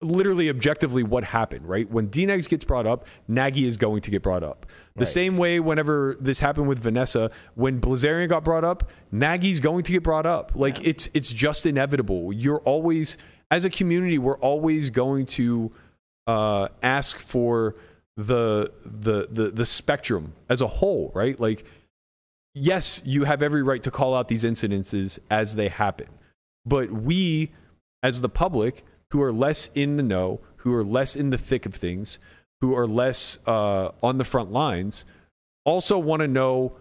literally objectively what happened, right? When DNEGS gets brought up, Nagy is going to get brought up. The Right. same way whenever this happened with Vanessa, when Blazarian got brought up, Nagy's going to get brought up. Like it's it's just inevitable. You're always as a community, we're always going to uh, ask for the, the the the spectrum as a whole, right? Like yes, you have every right to call out these incidences as they happen. But we, as the public, who are less in the know, who are less in the thick of things, who are less uh, on the front lines, also want to know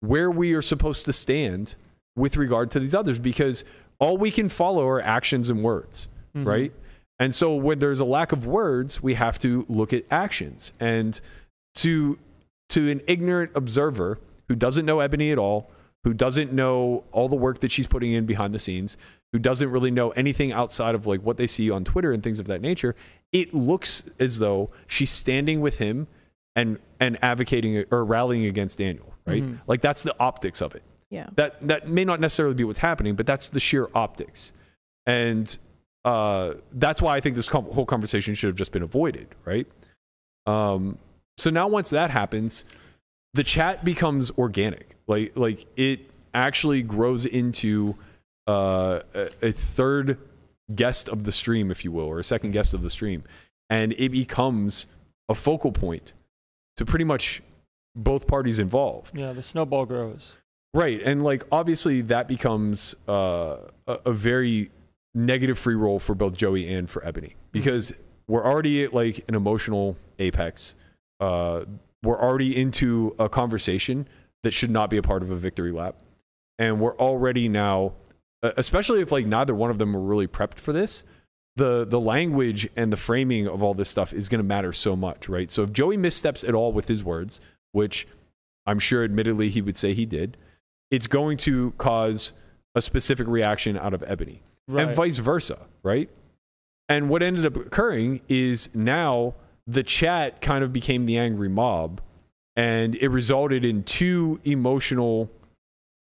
where we are supposed to stand with regard to these others because all we can follow are actions and words, right? And so when there's a lack of words, we have to look at actions. And to to an ignorant observer who doesn't know Ebony at all, who doesn't know all the work that she's putting in behind the scenes, who doesn't really know anything outside of like what they see on Twitter and things of that nature, it looks as though she's standing with him and and advocating or rallying against Daniel, right? Mm-hmm. Like that's the optics of it. Yeah. That that may not necessarily be what's happening, but that's the sheer optics. And uh, that's why I think this com- whole conversation should have just been avoided, right? Um, so now once that happens, the chat becomes organic. Like like it actually grows into uh, a, a third guest of the stream, if you will, or a second guest of the stream, and it becomes a focal point to pretty much both parties involved. Yeah, the snowball grows. Right, and like obviously that becomes uh, a, a very negative free roll for both Joey and for Ebony because we're already at like an emotional apex. Uh, we're already into a conversation that should not be a part of a victory lap, and we're already now, especially if like neither one of them are really prepped for this. The, the language and the framing of all this stuff is going to matter so much, right? So if Joey missteps at all with his words, which I'm sure admittedly he would say he did, it's going to cause a specific reaction out of Ebony Right. and vice versa, right? And what ended up occurring is now the chat kind of became the angry mob, and it resulted in two emotional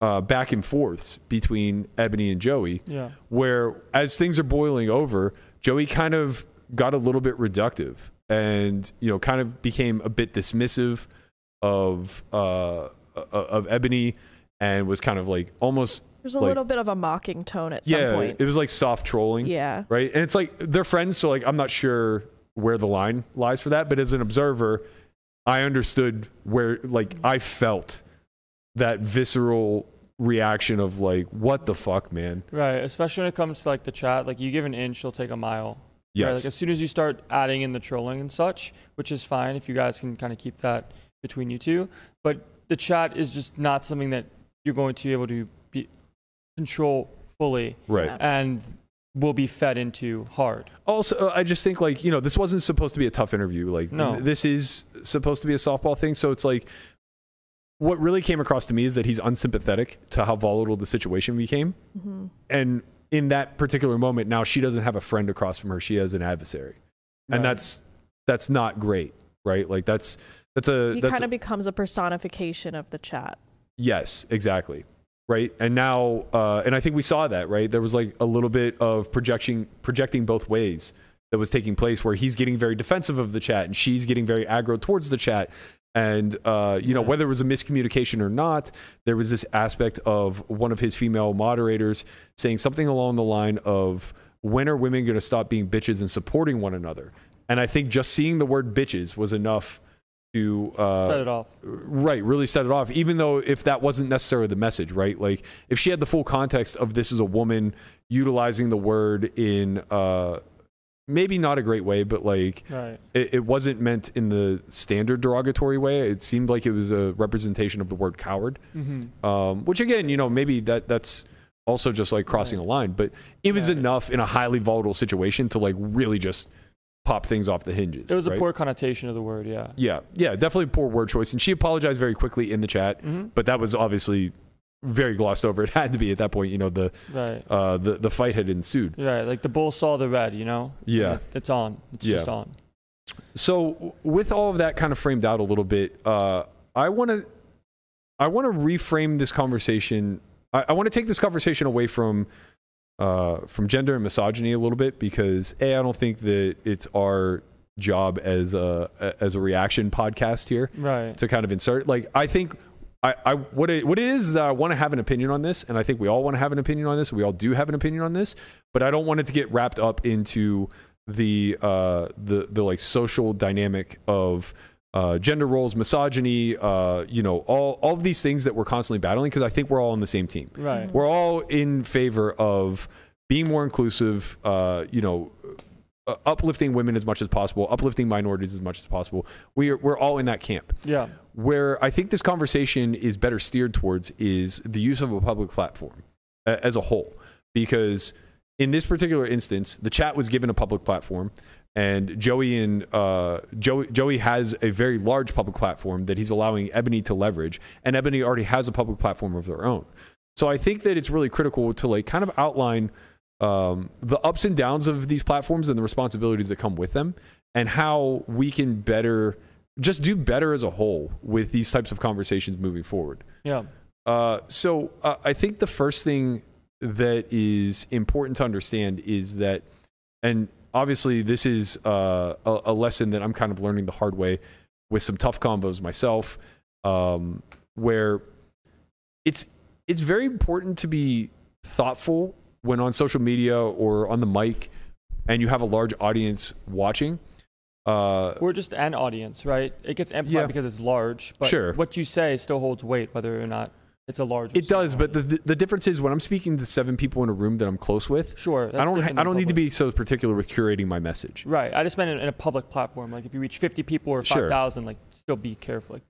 uh, back and forths between Ebony and Joey, yeah. where as things are boiling over, Joey kind of got a little bit reductive and you know kind of became a bit dismissive of uh, of Ebony and was kind of like almost There's a like- little bit of a mocking tone at some yeah, points. it was like soft trolling. yeah. Right. And it's like they're friends. So, like, I'm not sure where the line lies for that. But as an observer, I understood where, like, I felt that visceral reaction of like, what the fuck, man? Right, especially when it comes to like the chat, like you give an inch, you'll take a mile. Right? Yes. Like as soon as you start adding in the trolling and such, which is fine if you guys can kind of keep that between you two, but the chat is just not something that you're going to be able to be control fully Right. And will be fed into hard. also uh, i just think like you know this wasn't supposed to be a tough interview like No. this is supposed to be a softball thing so it's like what really came across to me is that he's unsympathetic to how volatile the situation became hmm and in that particular moment now she doesn't have a friend across from her she has an adversary and that's that's not great right like that's that's a He kind of becomes a personification of the chat. Yes, exactly. Right. And now, uh, and I think we saw that, right? There was like a little bit of projection, projecting both ways that was taking place where he's getting very defensive of the chat and she's getting very aggro towards the chat. And, uh, you know, whether it was a miscommunication or not, there was this aspect of one of his female moderators saying something along the line of, when are women going to stop being bitches and supporting one another? And I think just seeing the word bitches was enough to uh, Set it off. right really set it off even though if that wasn't necessarily the message right like if she had the full context of this is a woman utilizing the word in uh maybe not a great way but like Right. it, it wasn't meant in the standard derogatory way it seemed like it was a representation of the word coward Mm-hmm. um which again you know maybe that that's also just like crossing Right. a line but it was Yeah. enough in a highly volatile situation to like really just pop things off the hinges It was right? a poor connotation of the word, yeah. yeah yeah definitely poor word choice and she apologized very quickly in the chat Mm-hmm. but that was obviously very glossed over. It had to be at that point. You know, the Right. uh, the the fight had ensued. Right. Like the bull saw the red, you know? Yeah. It- It's on. It's Yeah. just on. So with all of that kind of framed out a little bit, uh, I want to I want to reframe this conversation. I, I want to take this conversation away from uh, from gender and misogyny a little bit because a I don't think that it's our job as a as a reaction podcast here Right. to kind of insert. Like I think I, I what it what it is is that I want to have an opinion on this, and I think we all want to have an opinion on this. We all do have an opinion on this, but I don't want it to get wrapped up into the uh the the like social dynamic of uh gender roles, misogyny, uh you know all all of these things that we're constantly battling because I think we're all on the same team. Right. We're all in favor of being more inclusive, uh, you know, uh, uplifting women as much as possible, uplifting minorities as much as possible. We are, we're all in that camp Yeah. where I think this conversation is better steered towards is the use of a public platform as a whole. Because in this particular instance, the chat was given a public platform, and Joey and uh, Joey, Joey has a very large public platform that he's allowing Ebony to leverage, and Ebony already has a public platform of their own. So I think that it's really critical to like kind of outline um, the ups and downs of these platforms and the responsibilities that come with them, and how we can better just do better as a whole with these types of conversations moving forward. Yeah. Uh, so uh, I think the first thing that is important to understand is that, and obviously this is uh, a, a lesson that I'm kind of learning the hard way with some tough combos myself, um, where it's it's very important to be thoughtful when on social media or on the mic, and you have a large audience watching. Uh, Or just an audience, right? It gets amplified Yeah. because it's large, but Sure. what you say still holds weight, whether or not it's a large. It does, but the, the difference is when I'm speaking to seven people in a room that I'm close with, Sure. I don't different I don't need to be so particular with curating my message. Right. I just meant in, in a public platform. Like if you reach 50 people or Sure. 5,000, like still be careful. Like,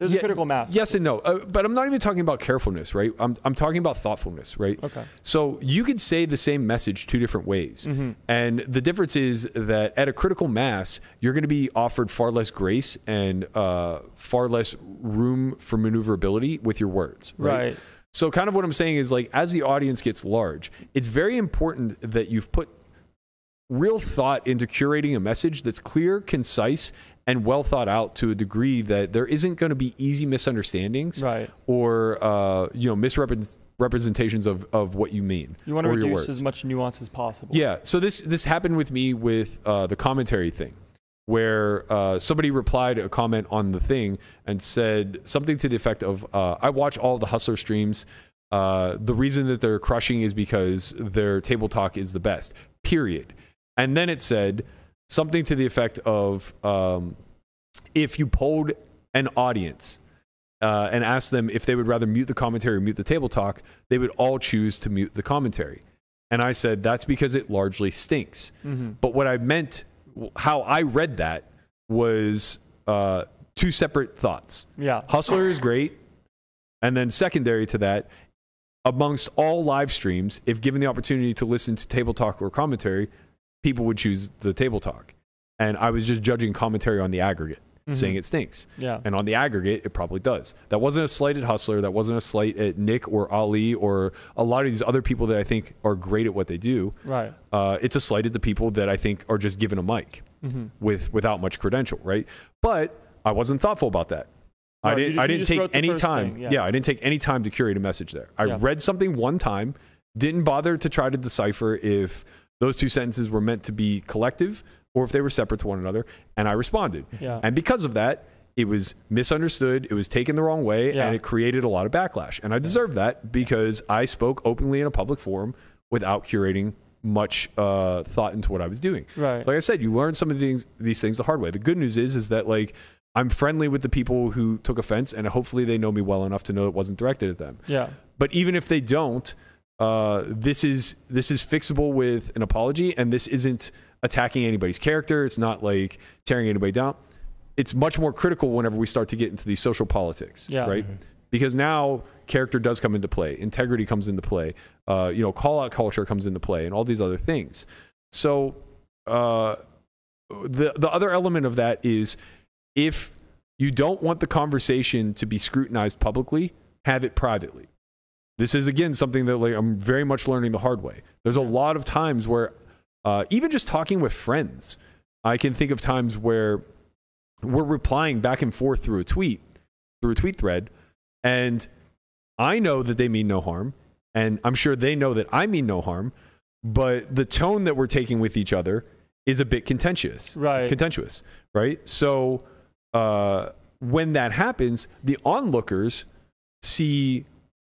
there's Yeah, a critical mass. Yes and no, uh, but I'm not even talking about carefulness, right? I'm I'm talking about thoughtfulness, right? Okay. So you could say the same message two different ways, Mhm. and the difference is that at a critical mass, you're going to be offered far less grace and uh, far less room for maneuverability with your words, right? Right. So, kind of what I'm saying is like, as the audience gets large, it's very important that you've put real thought into curating a message that's clear, concise, and well thought out to a degree that there isn't going to be easy misunderstandings Right. or uh, you know misrepresentations of, of what you mean. You want to reduce as much nuance as possible. Yeah. So this this happened with me with uh, the commentary thing, where uh, somebody replied a comment on the thing and said something to the effect of, uh, "I watch all the Hustler streams. Uh, the reason that they're crushing is because their table talk is the best. Period." And then it said something to the effect of. Um, if you polled an audience uh, and asked them if they would rather mute the commentary or mute the table talk, they would all choose to mute the commentary. And I said, that's because it largely stinks. Mm-hmm. But what I meant, how I read that was uh, two separate thoughts. Yeah. Hustler is great. And then secondary to that, amongst all live streams, if given the opportunity to listen to table talk or commentary, people would choose the table talk. And I was just judging commentary on the aggregate, Mhm. saying it stinks. Yeah. And on the aggregate, it probably does. That wasn't a slight at Hustler. That wasn't a slight at Nick or Ali or a lot of these other people that I think are great at what they do. Right. Uh, it's a slight at the people that I think are just given a mic Mm-hmm. with without much credential, right? But I wasn't thoughtful about that. I No, you didn't. ju- I didn't take any time. yeah. yeah. I didn't take any time to curate a message there. I Yeah. read something one time, didn't bother to try to decipher if those two sentences were meant to be collective or if they were separate to one another, and I responded. Yeah. And because of that, it was misunderstood. It was taken the wrong way, Yeah. and it created a lot of backlash. And I deserve that because I spoke openly in a public forum without curating much uh, thought into what I was doing. Right. So like I said, you learn some of these these things the hard way. The good news is is that like I'm friendly with the people who took offense, and hopefully they know me well enough to know it wasn't directed at them. yeah. But even if they don't, uh, this is this is fixable with an apology, and this isn't attacking anybody's character. It's not like tearing anybody down. It's much more critical whenever we start to get into these social politics, Yeah. right? Because now character does come into play, integrity comes into play, uh, you know, call out culture comes into play, and all these other things. So uh, the the other element of that is if you don't want the conversation to be scrutinized publicly, have it privately. This is again something that like I'm very much learning the hard way. There's a lot of times where uh, even just talking with friends, I can think of times where we're replying back and forth through a tweet, through a tweet thread, and I know that they mean no harm, and I'm sure they know that I mean no harm, but the tone that we're taking with each other is a bit contentious Right. contentious, right? So uh, when that happens, the onlookers see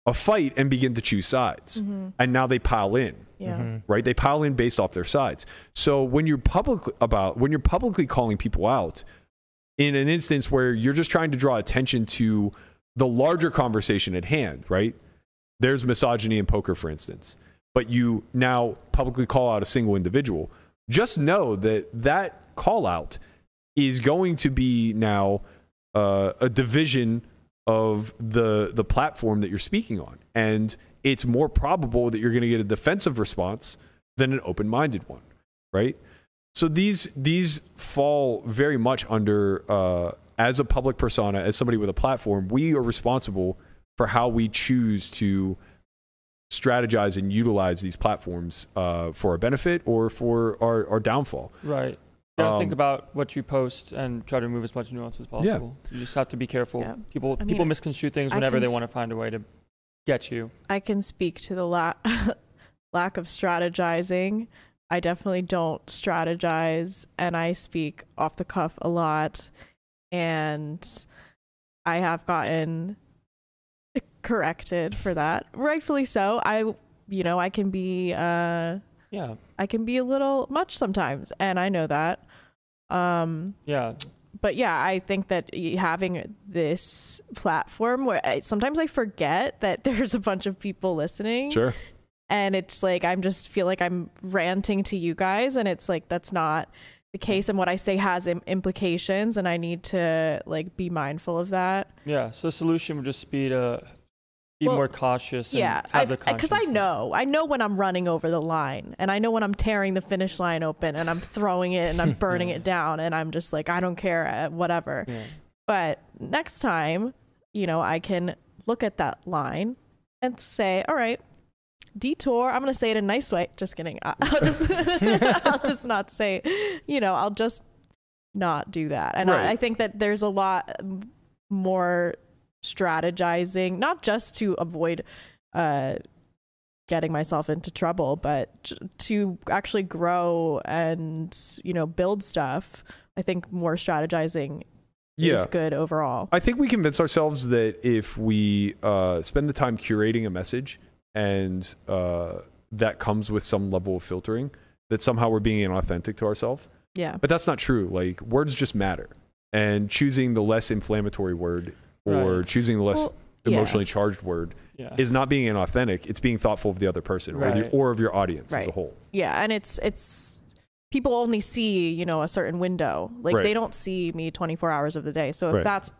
a fight and begin to choose sides, and now they pile in, Yeah. right? They pile in based off their sides. So when you're public about when you're publicly calling people out in an instance where you're just trying to draw attention to the larger conversation at hand, right? There's misogyny in poker, for instance, but you now publicly call out a single individual. Just know that that call out is going to be now uh, a division of the the platform that you're speaking on, and it's more probable that you're going to get a defensive response than an open-minded one, right? So these these fall very much under uh, as a public persona, as somebody with a platform, we are responsible for how we choose to strategize and utilize these platforms uh, for our benefit or for our, our downfall. Right. You gotta think Um, about what you post and try to remove as much nuance as possible. Yeah. You just have to be careful. Yeah. People I people misconstrue things whenever they s- want to find a way to get you. I can speak to the la- lack of strategizing. I definitely don't strategize and I speak off the cuff a lot. And I have gotten corrected for that. Rightfully so. I, you know, I can be, uh, Yeah. I can be a little much sometimes. And I know that. Um, Yeah. but yeah, I think that having this platform where I, sometimes I forget that there's a bunch of people listening, Sure. and it's like I'm just feel like I'm ranting to you guys, and it's like that's not the case, and what I say has Im- implications, and I need to like be mindful of that. Yeah. So the solution would just be to be Well, more cautious. yeah, And have the because I, conscience. know, I know when I'm running over the line, and I know when I'm tearing the finish line open, and I'm throwing it, and I'm burning it down, and I'm just like I don't care, uh, whatever. Yeah. But next time, you know, I can look at that line and say, all right, detour. I'm going to say it in a nice way. Just kidding. I- I'll just, I'll just not say, you know, I'll just not do that. And Right. I, I think that there's a lot more strategizing, not just to avoid, uh, getting myself into trouble, but to actually grow and, you know, build stuff. I think more strategizing Yeah. is good overall. I think we convince ourselves that if we uh, spend the time curating a message and uh, that comes with some level of filtering, that somehow we're being inauthentic to ourselves. Yeah. But that's not true. Like words just matter. and choosing the less inflammatory word or Right. choosing the less Well, yeah. emotionally charged word Yeah. is not being inauthentic. It's being thoughtful of the other person or, the, or of your audience as a whole. yeah and it's it's people only see you know a certain window like Right. they don't see me 24 hours of the day so if Right. that's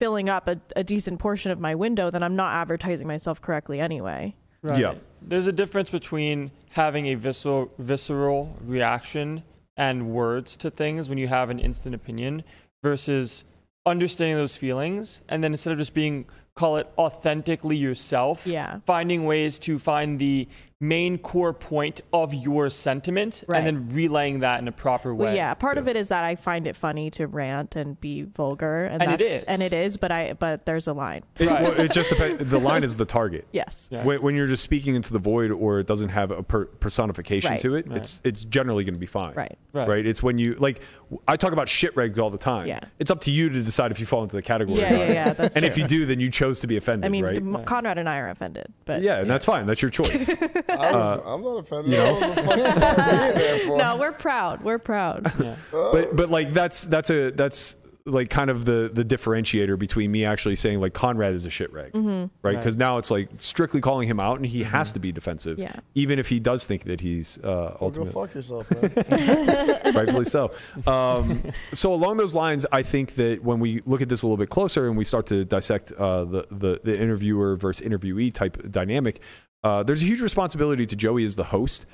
filling up a, a decent portion of my window then i'm not advertising myself correctly anyway Right. Yeah. There's a difference between having a visceral visceral reaction and words to things when you have an instant opinion versus understanding those feelings and then instead of just being call it authentically yourself Yeah. finding ways to find the main core point of your sentiment Right. and then relaying that in a proper way well yeah part of it is that i find it funny to rant and be vulgar and, And it that's is. and it is but i but there's a line It, Right. well, it just depends. The line is the target. yes Yeah. When, when you're just speaking into the void or it doesn't have a per- personification Right. to it, Right. it's it's generally going to be fine. right Right. It's when you like I talk about shit regs all the time. Yeah. It's up to you to decide if you fall into the category. yeah or yeah yeah that's And true. if you do, then you chose to be offended, i mean right? M- conrad and i are offended but yeah, and that's fine. That's your choice. I was, uh, I'm not offended. you know? don't know what the fuck you guys being there for. no we're proud we're proud yeah. but but like that's that's a that's like kind of the the differentiator between me actually saying like Conrad is a shit rag, right? Right. Because now it's like strictly calling him out, and he has to be defensive, Yeah. even if he does think that he's uh, Well, go ultimately fuck yourself, man. rightfully so. Um, so along those lines, I think that when we look at this a little bit closer and we start to dissect uh, the, the the interviewer versus interviewee type dynamic, uh, there's a huge responsibility to Joey as the host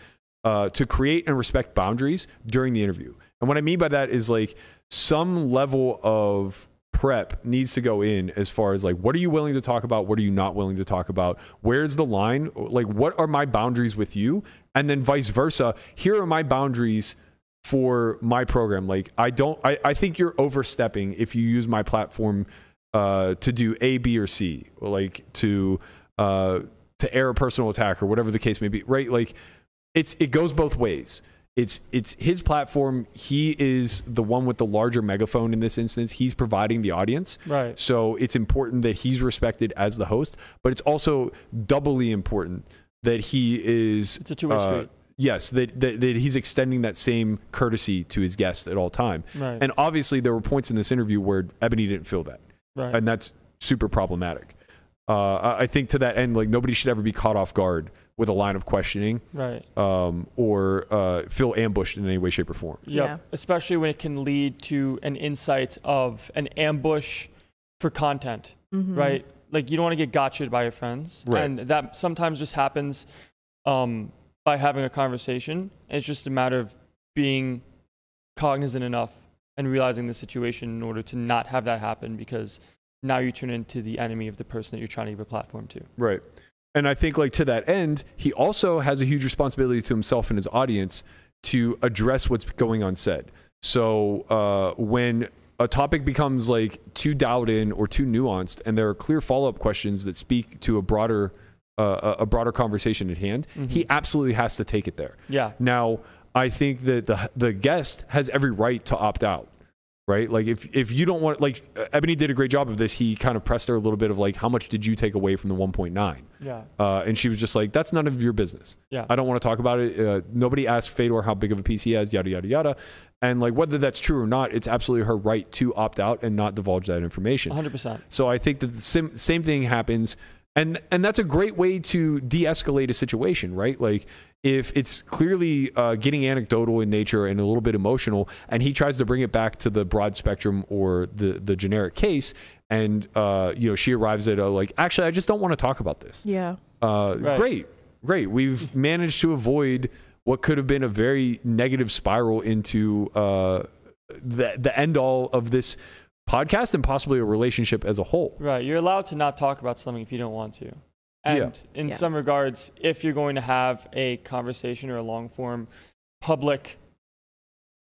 uh, to create and respect boundaries during the interview. And what I mean by that is like some level of prep needs to go in as far as like what are you willing to talk about? What are you not willing to talk about? Where's the line? Like what are my boundaries with you? And then vice versa here are my boundaries for my program. Like i don't i, I think you're overstepping if you use my platform uh, to do a b or c like to uh, to air a personal attack or whatever the case may be right? Like it's it goes both ways it's it's his platform he is the one with the larger megaphone in this instance he's providing the audience Right. so it's important that he's respected as the host but it's also doubly important that he is It's a two-way uh, street. yes that, that that he's extending that same courtesy to his guests at all time Right. and obviously there were points in this interview where ebony didn't feel that right. and that's super problematic uh, I- I think to that end, like nobody should ever be caught off guard with a line of questioning right. um, or uh, feel ambushed in any way, shape, or form. Yep. Yeah. Especially when it can lead to an insight of an ambush for content, Mhm. right? Like you don't want to get gotcha'd by your friends, Right. and that sometimes just happens um, by having a conversation. And it's just a matter of being cognizant enough and realizing the situation in order to not have that happen, because now you turn into the enemy of the person that you're trying to give a platform to. Right. And I think, like, to that end, he also has a huge responsibility to himself and his audience to address what's going unsaid. So uh, when a topic becomes like too dialed in or too nuanced, and there are clear follow up questions that speak to a broader uh, a a broader conversation at hand, he absolutely has to take it there. Yeah. Now, I think that the the guest has every right to opt out, right? Like if if you don't want, like Ebony did a great job of this. He kind of pressed her a little bit of like, how much did you take away from the 1.9? Yeah. Uh, and she was just like, that's none of your business. Yeah. I don't want to talk about it. Uh, nobody asked Fedor how big of a piece he has, yada yada yada. And like whether that's true or not, it's absolutely her right to opt out and not divulge that information. 100%. So I think that the sim- same thing happens, and and that's a great way to de-escalate a situation, right? Like if it's clearly uh, getting anecdotal in nature and a little bit emotional, and he tries to bring it back to the broad spectrum or the the generic case, and uh, you know she arrives at a like, actually, I just don't want to talk about this. Yeah. Uh, Right. Great, great. We've managed to avoid what could have been a very negative spiral into uh, the the end all of this podcast and possibly a relationship as a whole. Right. You're allowed to not talk about something if you don't want to. And Yeah. in Yeah. some regards, if you're going to have a conversation or a long form public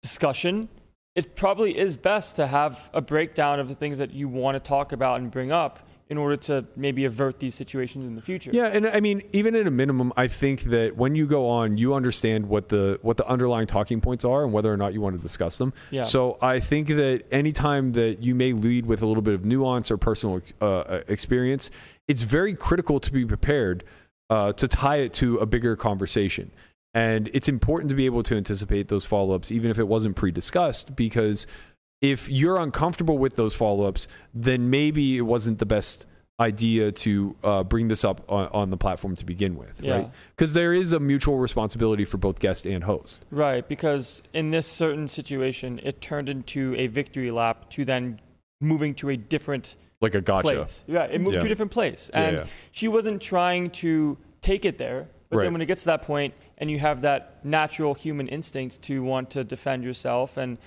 discussion, it probably is best to have a breakdown of the things that you want to talk about and bring up in order to maybe avert these situations in the future. Yeah, and I mean, even at a minimum, I think that when you go on, you understand what the what the underlying talking points are and whether or not you want to discuss them. Yeah. So I think that anytime that you may lead with a little bit of nuance or personal uh, experience, it's very critical to be prepared uh, to tie it to a bigger conversation. And it's important to be able to anticipate those follow ups, even if it wasn't pre discussed, because if you're uncomfortable with those follow-ups, then maybe it wasn't the best idea to uh, bring this up on, on the platform to begin with, Yeah. right? Because there is a mutual responsibility for both guest and host. Right, because in this certain situation, it turned into a victory lap to then moving to a different Like a gotcha. place. Yeah, it moved Yeah. to a different place. Yeah, And yeah. she wasn't trying to take it there. But Right. then when it gets to that point and you have that natural human instinct to want to defend yourself and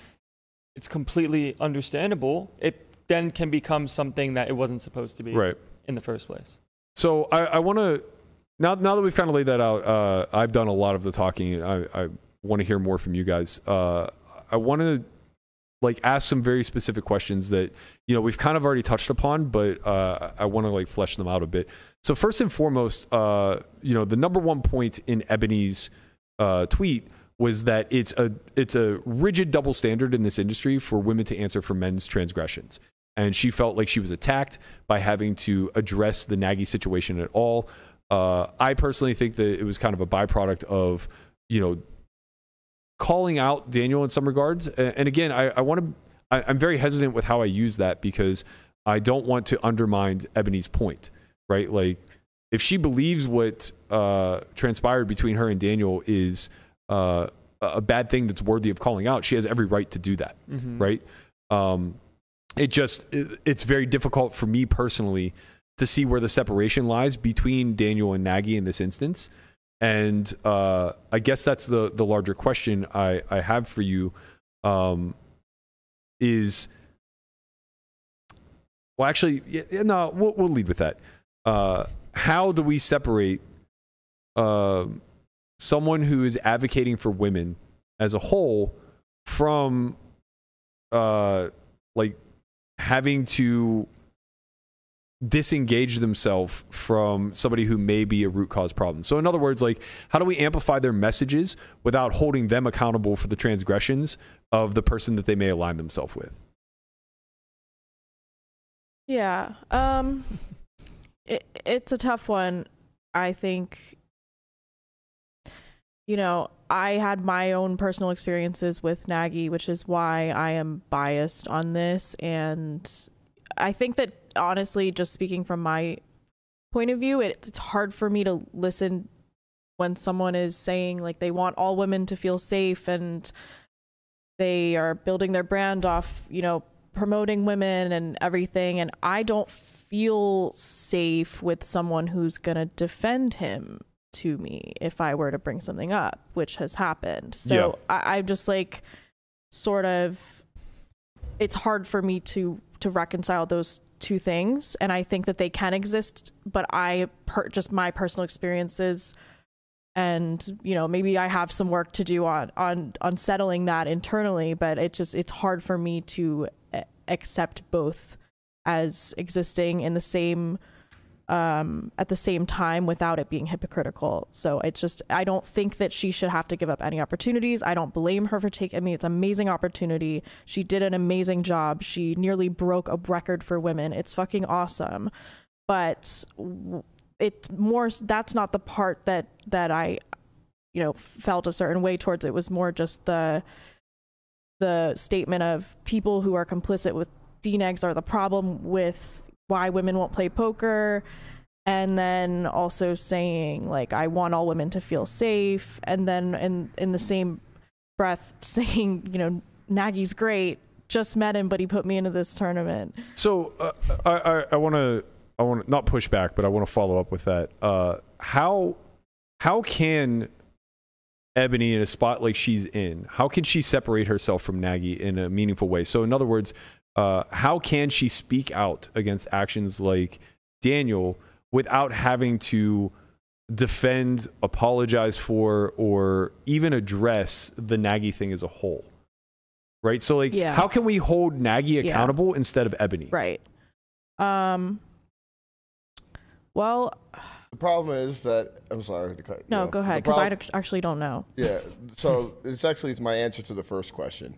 it's completely understandable, it then can become something that it wasn't supposed to be Right. in the first place. So I, I want to now now that we've kind of laid that out. Uh, I've done a lot of the talking. I, I want to hear more from you guys. Uh, I want to like ask some very specific questions that you know we've kind of already touched upon, but uh, I want to like flesh them out a bit. So first and foremost, uh, you know, the number one point in Ebony's uh, tweet was that it's a it's a rigid double standard in this industry for women to answer for men's transgressions. And she felt like she was attacked by having to address the Nagy situation at all. Uh, I personally think that it was kind of a byproduct of, you know, calling out Daniel in some regards. And again, I, I want to, I, I'm very hesitant with how I use that because I don't want to undermine Ebony's point, right? Like, if she believes what uh, transpired between her and Daniel is uh, a bad thing that's worthy of calling out, she has every right to do that, Mhm. right? Um, it just it's very difficult for me personally to see where the separation lies between Daniel and Nagy in this instance. And uh, I guess that's the the larger question I, I have for you um, is well, actually, yeah, no, we'll, we'll lead with that. Uh, how do we separate um someone who is advocating for women as a whole from uh, like having to disengage themselves from somebody who may be a root cause problem. So in other words, like how do we amplify their messages without holding them accountable for the transgressions of the person that they may align themselves with? Yeah. Um it, it's a tough one. I think you know, I had my own personal experiences with Nagy, which is why I am biased on this and I think that honestly just speaking from my point of view, it, it's hard for me to listen when someone is saying like they want all women to feel safe and they are building their brand off, you know, promoting women and everything and I don't feel safe with someone who's going to defend him to me if I were to bring something up, which has happened. So I, I'm just like sort of it's hard for me to to reconcile those two things and I think that they can exist, but I per, just my personal experiences and you know maybe i have some work to do on on on settling that internally but it just it's hard for me to eh, accept both as existing in the same um at the same time without it being hypocritical. So it's just i don't think that she should have to give up any opportunities. I don't blame her for taking i mean it's an amazing opportunity. She did an amazing job. She nearly broke a record for women. It's fucking awesome. But it's more that's not the part that that I you know felt a certain way towards. It was more just the the statement of people who are complicit with DNEGs are the problem with why women won't play poker and then also saying like I want all women to feel safe and then in in the same breath saying you know Nagy's great just met him but he put me into this tournament So uh, I, I, want to I want not push back, but I want to follow up with that. Uh, how how can Ebony in a spot like she's in, how can she separate herself from Nagy in a meaningful way? So in other words, uh, how can she speak out against actions like Daniel without having to defend, apologize for, or even address the Nagy thing as a whole? Right. So like, Yeah. how can we hold Nagy accountable instead of Ebony? right um well The problem is that I'm sorry to cut. you No, off. go ahead, because I prob- ac- actually don't know. Yeah. So it's actually it's my answer to the first question.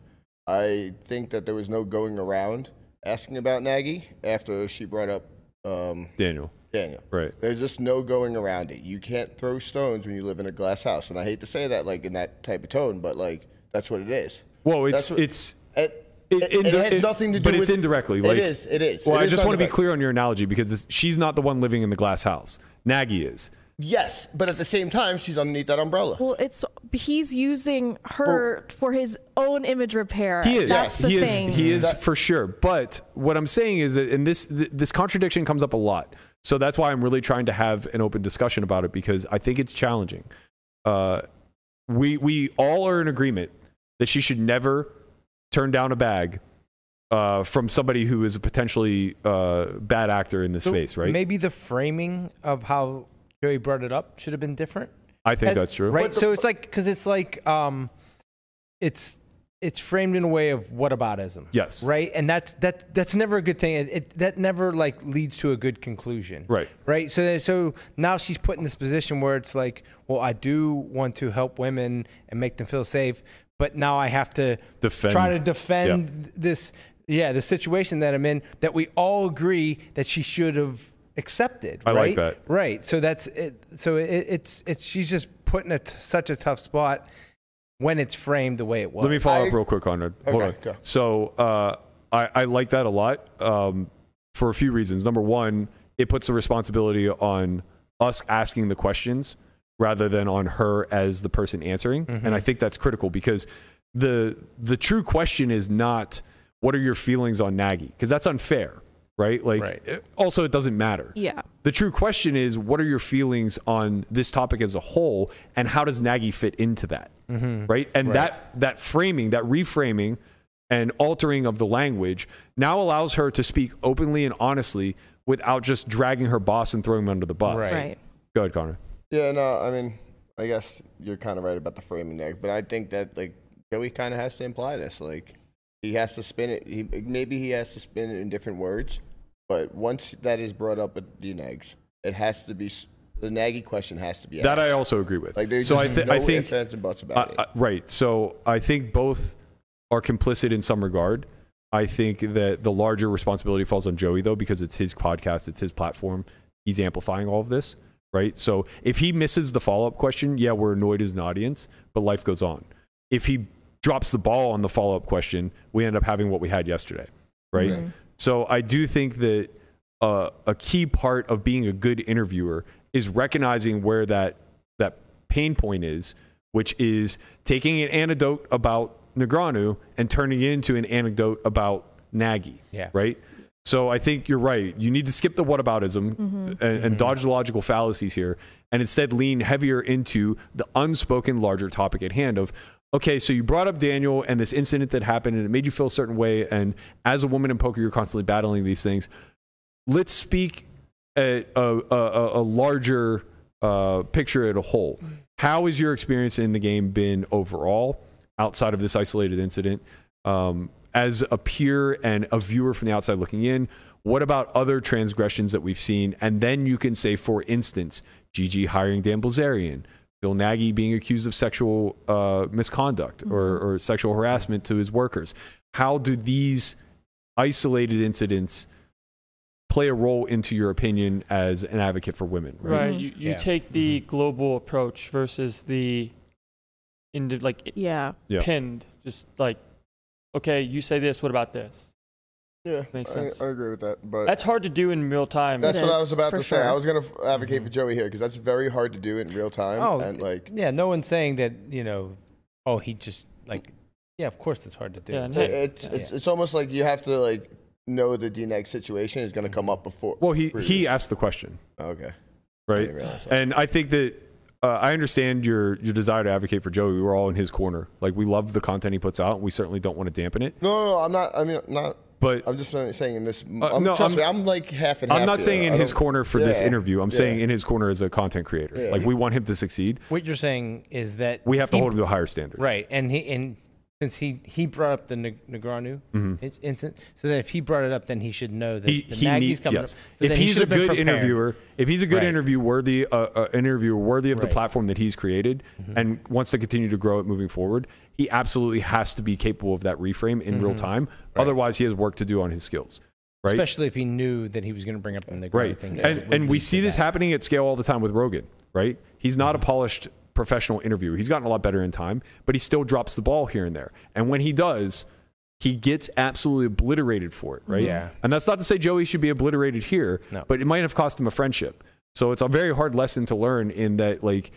I think that there was no going around asking about Nagy after she brought up um, Daniel. Daniel. Right. There's just no going around it. You can't throw stones when you live in a glass house, and I hate to say that like in that type of tone, but like that's what it is. Well, it's what- it's And It, it indi- has nothing to do but with But it's indirectly. It Like, is, it is. Well, It I is just want to be clear on your analogy because this, she's not the one living in the glass house. Nagy is. Yes, but at the same time, she's underneath that umbrella. Well, it's he's using her for his own image repair. He is. That's the he thing. is. He is That- for sure. But what I'm saying is that, and this th- this contradiction comes up a lot. So that's why I'm really trying to have an open discussion about it because I think it's challenging. Uh, we we all are in agreement that she should never turn down a bag uh, from somebody who is a potentially uh, bad actor in this So space, right? Maybe the framing of how Joey brought it up should have been different. I think As- that's true. Right. The- so it's like because it's like um, it's it's framed in a way of whataboutism. Yes. Right. And that's that that's never a good thing. It, it that never like leads to a good conclusion. Right. Right. So so now she's put in this position where it's like, well, I do want to help women and make them feel safe, but now I have to Defend. try to defend this yeah the situation that I'm in that we all agree that she should have accepted. I like right? that. Right. So that's it. So it, it's it's she's just putting it such a tough spot when it's framed the way it was. Let me follow I- up real quick, Conrad. Hold Okay, on. go. So uh, I, I like that a lot um, for a few reasons. Number one, it puts the responsibility on us asking the questions rather than on her as the person answering, Mm-hmm. and I think that's critical because the the true question is not what are your feelings on Nagy because that's unfair, right? Like Right. it- also it doesn't matter. yeah. The true question is, what are your feelings on this topic as a whole, and how does Nagy fit into that? Mm-hmm. Right, and that that framing, that reframing, and altering of the language now allows her to speak openly and honestly without just dragging her boss and throwing him under the bus. Right. Right. Go ahead, Connor. Yeah, no, I mean, I guess you're kind of right about the framing there, but I think that like Joey kind of has to imply this, like he has to spin it. He, maybe he has to spin it in different words, but once that is brought up at the Nags, it has to be the Nagy question has to be That I also agree with. like there's so I, thi- no I think ifs, and buts about it. Uh, uh, right. So I think both are complicit in some regard. I think that the larger responsibility falls on Joey though, because it's his podcast, it's his platform. He's amplifying all of this, right? So if he misses the follow up question, yeah, we're annoyed as an audience, but life goes on. If he drops the ball on the follow up question, we end up having what we had yesterday, right? Right. So I do think that uh, a key part of being a good interviewer is recognizing where that that pain point is, which is taking an anecdote about Negreanu and turning it into an anecdote about Nagy. Yeah. Right. So I think you're right. You need to skip the whataboutism and, and dodge the logical fallacies here, and instead lean heavier into the unspoken larger topic at hand of. Okay, so you brought up Daniel and this incident that happened, and it made you feel a certain way. And as a woman in poker, you're constantly battling these things let's speak at a, a, a, larger uh, picture at a whole. How has your experience in the game been overall, outside of this isolated incident? Um, as a peer and a viewer from the outside looking in, what about other transgressions that we've seen? And then you can say, for instance, GG hiring Dan Bilzerian, Bill Nagy being accused of sexual uh, misconduct or, or sexual harassment to his workers. How do these isolated incidents play a role into your opinion as an advocate for women? Right. Right. Mhm. You, you Yeah. take the global approach versus the indi- like Yeah. Yeah. pinned. Just like, okay, you say this. What about this? Yeah, makes I, sense. I agree with that. But That's hard to do in real time. That's It what I was about for to say. I was gonna f- advocate for Joey here because that's very hard to do in real time. Oh, and like yeah, no one's saying that you know. Oh, he just like. Yeah, of course that's hard to do. Yeah, and it- it's yeah. it's it's almost like you have to like know the DNEG situation is gonna come up before. Well, he, he asked the question, Okay, right? didn't realize that. And I think that uh, I understand your your desire to advocate for Joey. We were all in his corner. Like we love the content he puts out, and we certainly don't want to dampen it. No, no, no, I'm not. I mean, not. But I'm just saying in this. Uh, I'm, no, trust I'm- me, I'm like half and half. I'm not here. saying in his corner for this interview. I'm yeah. saying in his corner as a content creator. Yeah. Like we want him to succeed. What you're saying is that We have to he- hold him to a higher standard. right, and he and since he he brought up the Neg- Negreanu in- incident, so that if he brought it up, then he should know that He, the he Nagy's needs, coming yes. up. So if then he he's a good interviewer, if he's a good Right. interview worthy, uh, uh, interviewer worthy of the Right. Mm-hmm. platform that he's created, and wants to continue to grow it moving forward, he absolutely has to be capable of that reframe in real time. Otherwise, he has work to do on his skills. Right. especially if he knew that he was going to bring up the Negreanu right. thing. And, and we see this happening at scale all the time with Rogan, right? He's not a mm-hmm. polished professional interviewer. He's gotten a lot better in time, but he still drops the ball here and there. And when he does, he gets absolutely obliterated for it, right? Yeah. And that's not to say Joey should be obliterated here, No. but it might have cost him a friendship. So it's a very hard lesson to learn in that, like,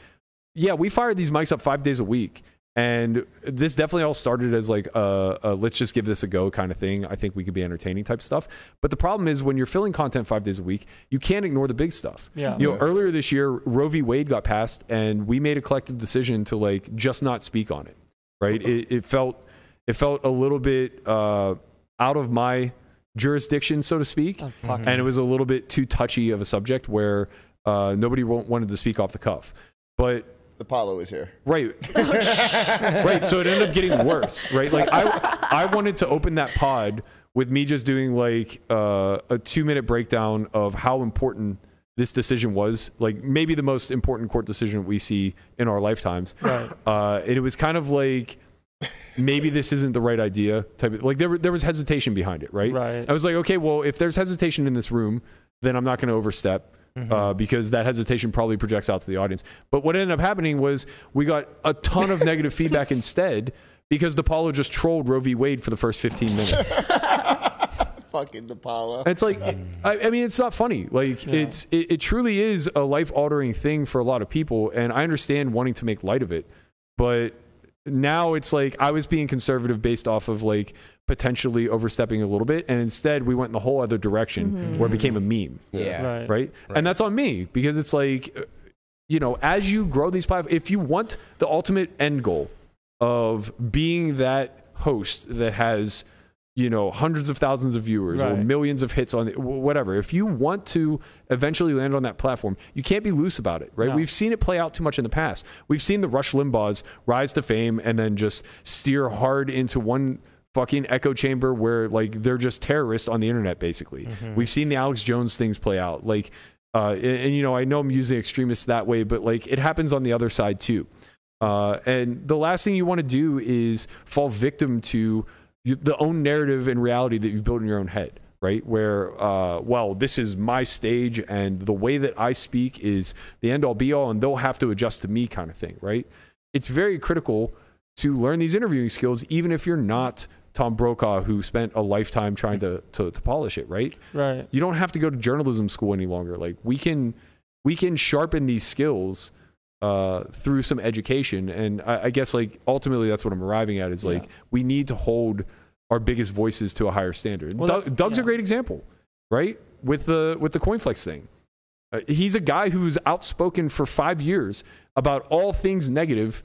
yeah, we fired these mics up five days a week. And this definitely all started as like a, a let's just give this a go kind of thing. I think we could be entertaining type stuff. But the problem is when you're filling content five days a week, you can't ignore the big stuff. Yeah. You know, earlier this year, Roe v. Wade got passed, and we made a collective decision to like just not speak on it. Right? It, it felt it felt a little bit uh, out of my jurisdiction, so to speak, pocket. and it was a little bit too touchy of a subject where uh, nobody wanted to speak off the cuff. But Apollo is here. Right. right. So it ended up getting worse, right? Like I I wanted to open that pod with me just doing like uh, a two minute breakdown of how important this decision was, like maybe the most important court decision we see in our lifetimes. Right. Uh, and it was kind of like maybe this isn't the right idea type of like there there was hesitation behind it, right? Right. I was like, okay, well, if there's hesitation in this room, then I'm not going to overstep uh, because that hesitation probably projects out to the audience. But what ended up happening was we got a ton of negative feedback instead because DePaulo just trolled Roe v. Wade for the first 15 minutes. Fucking Apollo. It's like, I, I mean, it's not funny. Like, Yeah. it's it, it truly is a life altering thing for a lot of people, and I understand wanting to make light of it, but now it's like I was being conservative based off of like potentially overstepping a little bit, and instead we went in the whole other direction mm-hmm. where it became a meme, Yeah. Right. right? And that's on me because it's like, you know, as you grow these platforms, if you want the ultimate end goal of being that host that has you know hundreds of thousands of viewers or millions of hits on wh- whatever. If you want to eventually land on that platform you can't be loose about it right? No. we've seen it play out too much in the past. We've seen the rush limbaughs rise to fame and then just steer hard into one fucking echo chamber where like they're just terrorists on the internet basically. We've seen the alex jones things play out like uh, and, and, you know i know i'm using extremists that way but like it happens on the other side too. Uh, and the last thing you want to do is fall victim to the own narrative and reality that you've built in your own head, right? Where, uh, well, this is my stage and the way that I speak is the end all be all, and they'll have to adjust to me, kind of thing, right? It's very critical to learn these interviewing skills, even if you're not Tom Brokaw, who spent a lifetime trying to, to, to polish it, right? Right. you don't have to go to journalism school any longer. Like we can we can sharpen these skills uh, through some education, and I, I guess like ultimately that's what I'm arriving at is like Yeah. we need to hold our biggest voices to a higher standard. Well, Doug, Doug's a great example, right? With the with the CoinFlex thing, uh, he's a guy who's outspoken for five years about all things negative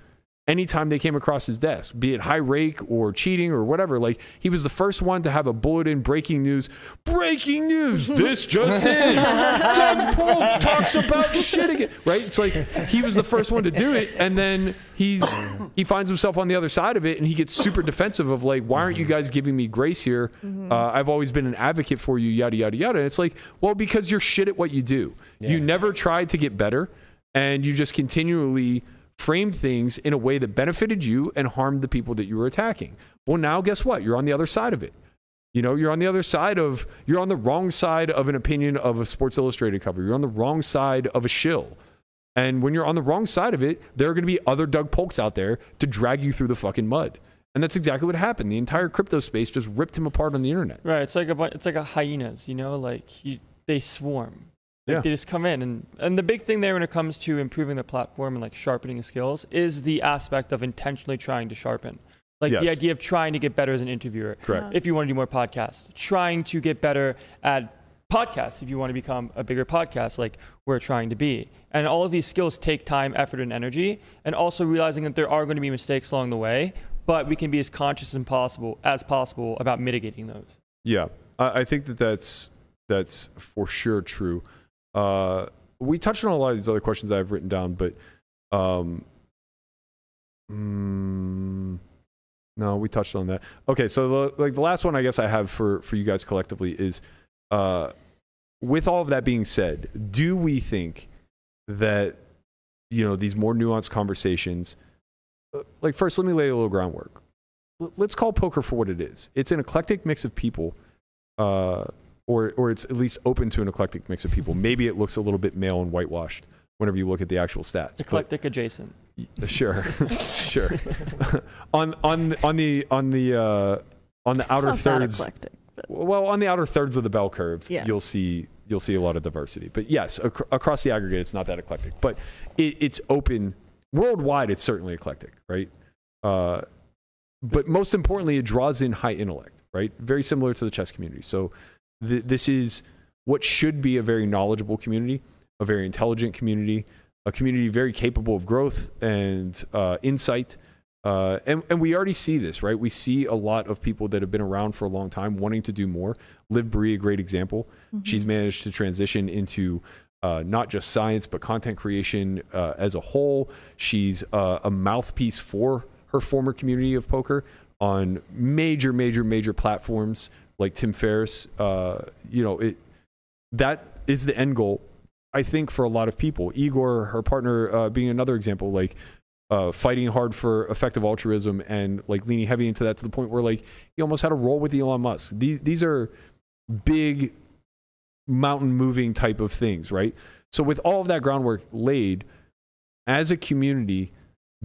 anytime they came across his desk, be it high rake or cheating or whatever. Like he was the first one to have a bulletin breaking news. Breaking news! This just in. Doug Polk talks about shit again. Right? It's like he was the first one to do it, and then he's he finds himself on the other side of it, and he gets super defensive of like, why aren't you guys giving me grace here? Uh, I've always been an advocate for you, yada yada yada. And it's like, well, because you're shit at what you do. You never tried to get better, and you just continually framed things in a way that benefited you and harmed the people that you were attacking. Well, now guess what? You're on the other side of it. You know, you're on the other side of, you're on the wrong side of an opinion of a Sports Illustrated cover. You're on the wrong side of a shill. And when you're on the wrong side of it, there are going to be other Doug Polks out there to drag you through the fucking mud. And that's exactly what happened. The entire crypto space just ripped him apart on the internet. Right. It's like a it's like a hyenas, you know, like they swarm. Like Yeah. They just come in and and the big thing there when it comes to improving the platform and like sharpening skills is the aspect of intentionally trying to sharpen. Like the idea of trying to get better as an interviewer. Correct. If you want to do more podcasts, trying to get better at podcasts if you want to become a bigger podcast like we're trying to be. And all of these skills take time, effort and energy and also realizing that there are going to be mistakes along the way, but we can be as conscious as possible as possible about mitigating those. Yeah, I, I think that that's that's for sure true. Uh, we touched on a lot of these other questions I've written down, but um, mm, no, we touched on that. Okay, so the, like the last one I guess I have for for you guys collectively is, uh, with all of that being said, do we think that you know these more nuanced conversations? uh, Like first, let me lay a little groundwork. Let's call poker for what it is. It's an eclectic mix of people uh, or or it's at least open to an eclectic mix of people. Maybe it looks a little bit male and whitewashed whenever you look at the actual stats. It's but- eclectic adjacent. Sure, sure. on on on the on the uh, on the It's outer not that thirds eclectic, but well on the outer thirds of the bell curve Yeah. you'll see you'll see a lot of diversity but yes ac- across the aggregate it's not that eclectic but it, it's open worldwide it's certainly eclectic right uh, but most importantly it draws in high intellect right very similar to the chess community so th- this is what should be a very knowledgeable community a very intelligent community a community very capable of growth and uh, insight uh, and, and we already see this, right? We see a lot of people that have been around for a long time wanting to do more. Liv Boeree, a great example. She's managed to transition into uh, not just science, but content creation uh, as a whole. She's uh, a mouthpiece for her former community of poker on major, major, major platforms like Tim Ferriss. Uh, you know, it that is the end goal, I think, for a lot of people. Igor, her partner, uh, being another example, like uh, fighting hard for effective altruism and like leaning heavy into that to the point where like he almost had a role with Elon Musk. These these are big mountain moving type of things, right? So with all of that groundwork laid, as a community,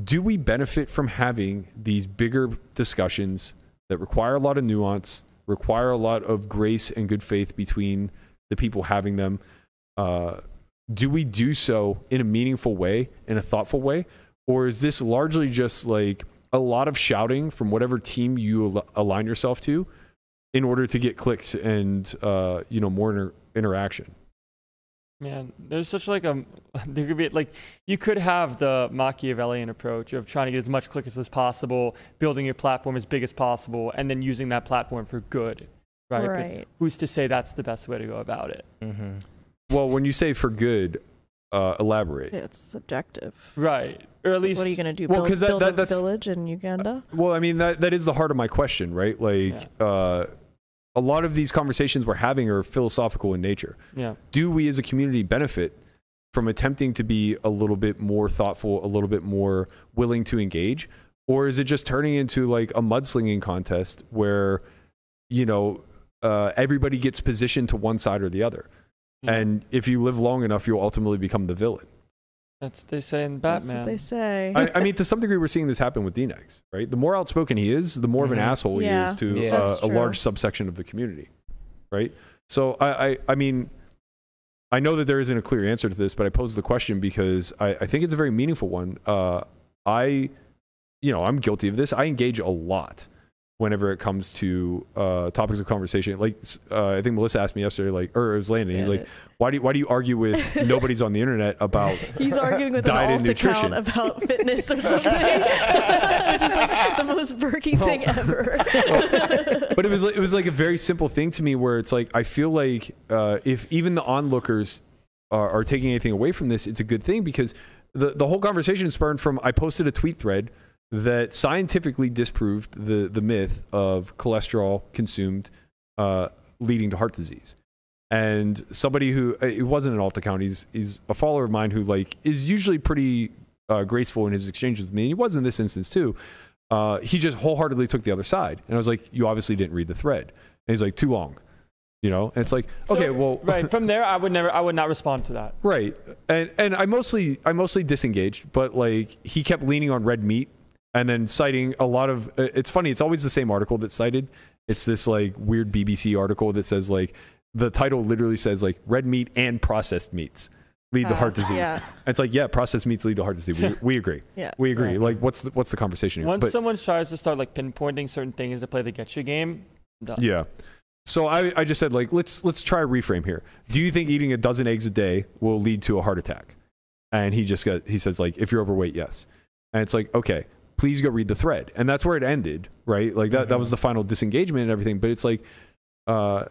do we benefit from having these bigger discussions that require a lot of nuance, require a lot of grace and good faith between the people having them? Uh, do we do so in a meaningful way, in a thoughtful way? Or is this largely just like a lot of shouting from whatever team you al- align yourself to in order to get clicks and, uh, you know, more inter- interaction? Man, there's such like a there could be like you could have the Machiavellian approach of trying to get as much clicks as possible, building your platform as big as possible, and then using that platform for good, right? But who's to say that's the best way to go about it? Mm-hmm. Well, when you say for good, uh, elaborate. it's subjective. Right. Or at least what are you going to do? Well, build 'cause that- build that- a that's- village in Uganda? Well, I mean that that is the heart of my question, right? Like uh, a lot of these conversations we're having are philosophical in nature. yeah. Do we as a community benefit from attempting to be a little bit more thoughtful, a little bit more willing to engage, or is it just turning into like a mudslinging contest where you know uh, everybody gets positioned to one side or the other? yeah. And if you live long enough, you'll ultimately become the villain. That's what they say in That's Batman. what they say. I, I mean, to some degree, we're seeing this happen with DNegs, right? The more outspoken he is, the more of an Mhm. asshole he is to Yeah. uh, a large subsection of the community, right? So I, I, I mean, I know that there isn't a clear answer to this, but I pose the question because I, I think it's a very meaningful one. Uh, I, you know, I'm guilty of this. I engage a lot whenever it comes to uh, topics of conversation. Like uh, I think Melissa asked me yesterday, like, or it was Landon. He's like, why do you, why do you argue with nobody's on the internet about He's arguing with Diet an and nutrition. about fitness or something, which is like the most Berkey thing ever. but it was like, it was like a very simple thing to me where it's like I feel like uh, if even the onlookers are, are taking anything away from this, it's a good thing because the the whole conversation spurned from I posted a tweet thread that scientifically disproved the the myth of cholesterol consumed uh, leading to heart disease. And somebody who it wasn't an alt account, he's he's a follower of mine who like is usually pretty uh, graceful in his exchanges with me. And he was in this instance too uh, he just wholeheartedly took the other side. And I was like, you obviously didn't read the thread. And he's like, too long. You know? And it's like, So, okay, well, right from there, I would never, I would not respond to that. right. And and I mostly I mostly disengaged, but like he kept leaning on red meat and then citing a lot of. uh, It's funny. It's always the same article that's cited. It's this like weird BBC article that says like the title literally says like red meat and processed meats lead to Uh, heart disease. Yeah, it's like yeah, processed meats lead to heart disease. We, we agree. yeah. We agree. Right. Like what's the, what's the conversation here? Once But- someone tries to start like pinpointing certain things to play the getcha game, done. Yeah. So I, I just said like let's let's try a reframe here. Do you think eating a dozen eggs a day will lead to a heart attack? And he just got he says like if you're overweight, yes. And it's like okay, please go read the thread. And that's where it ended, right? Like that that was the final disengagement and everything. But it's like uh,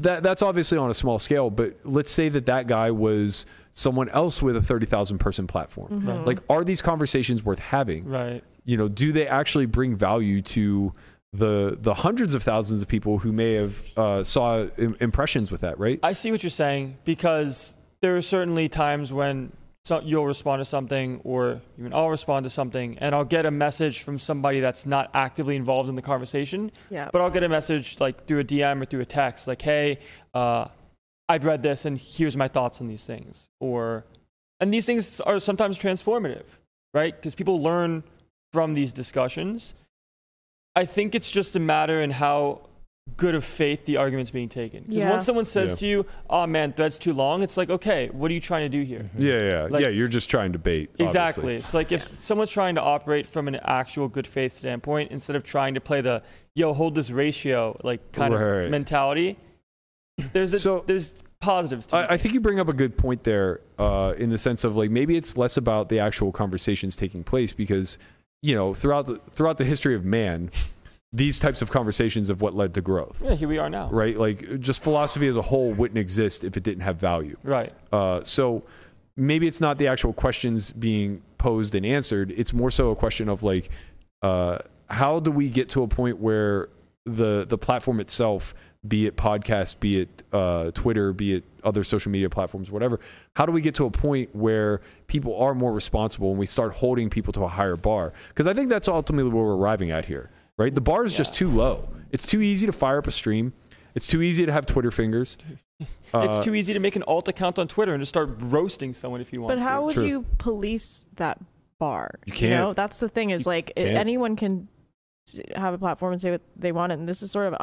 that that's obviously on a small scale. But let's say that that guy was someone else with a thirty thousand person platform. Mhm. Like, are these conversations worth having? Right. you know, do they actually bring value to the the hundreds of thousands of people who may have uh, saw Im- impressions with that, right? I see what you're saying because there are certainly times when so you'll respond to something or even I'll respond to something and I'll get a message from somebody that's not actively involved in the conversation, yeah. but I'll get a message like through a DM or through a text like, hey, uh, I've read this and here's my thoughts on these things. Or, and these things are sometimes transformative, right? Because people learn from these discussions. I think it's just a matter in how good of faith the argument's being taken. Because Yeah. once someone says Yeah. to you, "Oh man, that's too long," it's like, okay, what are you trying to do here? Yeah, yeah, Like- yeah. You're just trying to bait. Exactly. It's like if someone's trying to operate from an actual good faith standpoint instead of trying to play the yo hold this ratio like kind Right. of mentality. There's a, So- there's positives to I, I think you bring up a good point there, uh, in the sense of like maybe it's less about the actual conversations taking place because you know throughout the throughout the history of man, these types of conversations of what led to growth, Yeah, here we are now. right? Like just philosophy as a whole wouldn't exist if it didn't have value. Right. Uh, so maybe it's not the actual questions being posed and answered. It's more so a question of like, uh, how do we get to a point where the the platform itself, be it podcast, be it uh, Twitter, be it other social media platforms, whatever, how do we get to a point where people are more responsible and we start holding people to a higher bar? Because I think that's ultimately what we're arriving at here, right? The bar is just too low. It's too easy to fire up a stream. It's too easy to have Twitter fingers. it's Uh, too easy to make an alt account on Twitter and just start roasting someone if you want to. But how to. would True. you police that bar? You can't. that's the thing is like i- can't. anyone can have a platform and say what they want, and this is sort of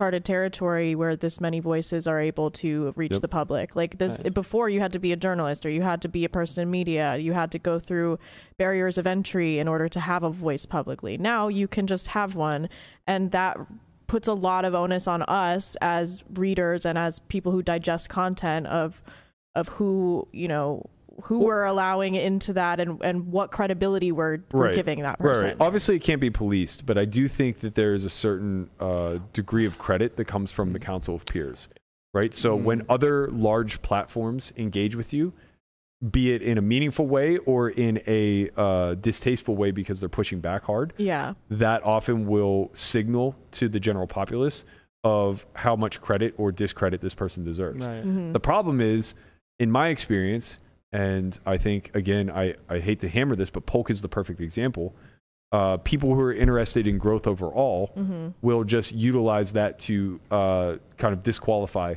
uncharted territory where this many voices are able to reach Yep. the public. Like this Right. before, you had to be a journalist or you had to be a person in media. You had to go through barriers of entry in order to have a voice publicly. Now you can just have one, and that puts a lot of onus on us as readers and as people who digest content of of who you know who we're allowing into that and and what credibility we're, we're Right. giving that person. right. Obviously, it can't be policed, but I do think that there is a certain uh, degree of credit that comes from the Council of Peers, right? So when other large platforms engage with you, be it in a meaningful way or in a uh, distasteful way because they're pushing back hard, Yeah. that often will signal to the general populace of how much credit or discredit this person deserves. Right. Mhm. The problem is, in my experience, and I think again, I, I hate to hammer this, but Polk is the perfect example. Uh, people who are interested in growth overall Mm-hmm. will just utilize that to uh, kind of disqualify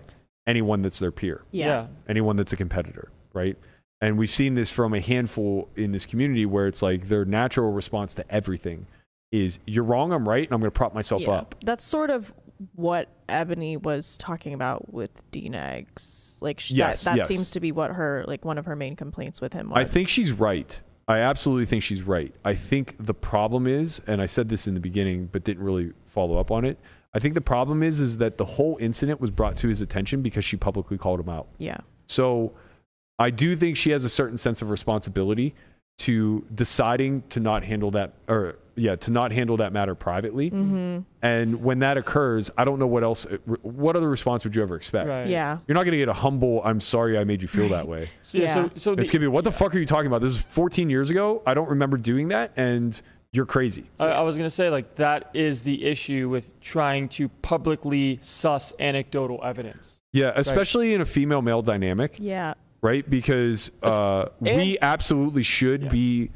anyone that's their peer, Yeah. anyone that's a competitor, right? And we've seen this from a handful in this community where it's like their natural response to everything is you're wrong, I'm right, and I'm going to prop myself Yeah. up. That's sort of what Ebony was talking about with DNegs. Like sh- Yes, that, that yes. seems to be what her like one of her main complaints with him was. I think she's right. I absolutely think she's right. I think the problem is, and I said this in the beginning, but didn't really follow up on it. I think the problem is, is that the whole incident was brought to his attention because she publicly called him out. Yeah. So I do think she has a certain sense of responsibility to deciding to not handle that, or yeah, to not handle that matter privately. Mm-hmm. And when that occurs, I don't know what else, what other response would you ever expect? Right. Yeah. You're not going to get a humble, I'm sorry I made you feel that way. So, yeah, Yeah. so, so the, It's gonna be what the fuck are you talking about? This is 14 years ago. I don't remember doing that, and you're crazy. I, I was gonna say like that is the issue with trying to publicly suss anecdotal evidence. Yeah, especially in a female male dynamic, Yeah. Right? Because uh, we absolutely should Yeah. be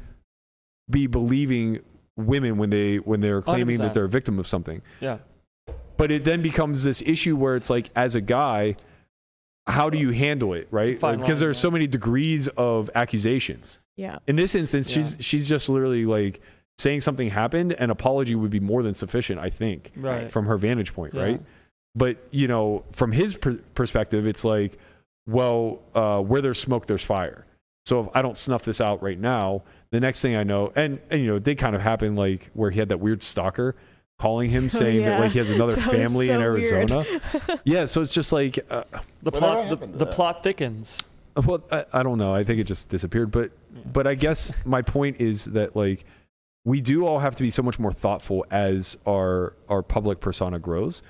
be believing women when they when they're claiming 100%. that they're a victim of something. Yeah. But it then becomes this issue where it's like, as a guy, how do you handle it, right? Like, because line, there's so many degrees of accusations. Yeah. In this instance, she's she's just literally like saying something happened. An apology would be more than sufficient, I think. Right. from her vantage point, Yeah. right? But you know, from his per- perspective, it's like, well, uh, where there's smoke, there's fire. So if I don't snuff this out right now, the next thing I know, and and you know, it did kind of happen like where he had that weird stalker calling him saying that Oh, yeah. like he has another family in so weird. Arizona. yeah, so it's just like, uh, The plot the, the plot thickens. well, I, I don't know. I think it just disappeared. But but I guess my point is that like we do all have to be so much more thoughtful as our our public persona grows.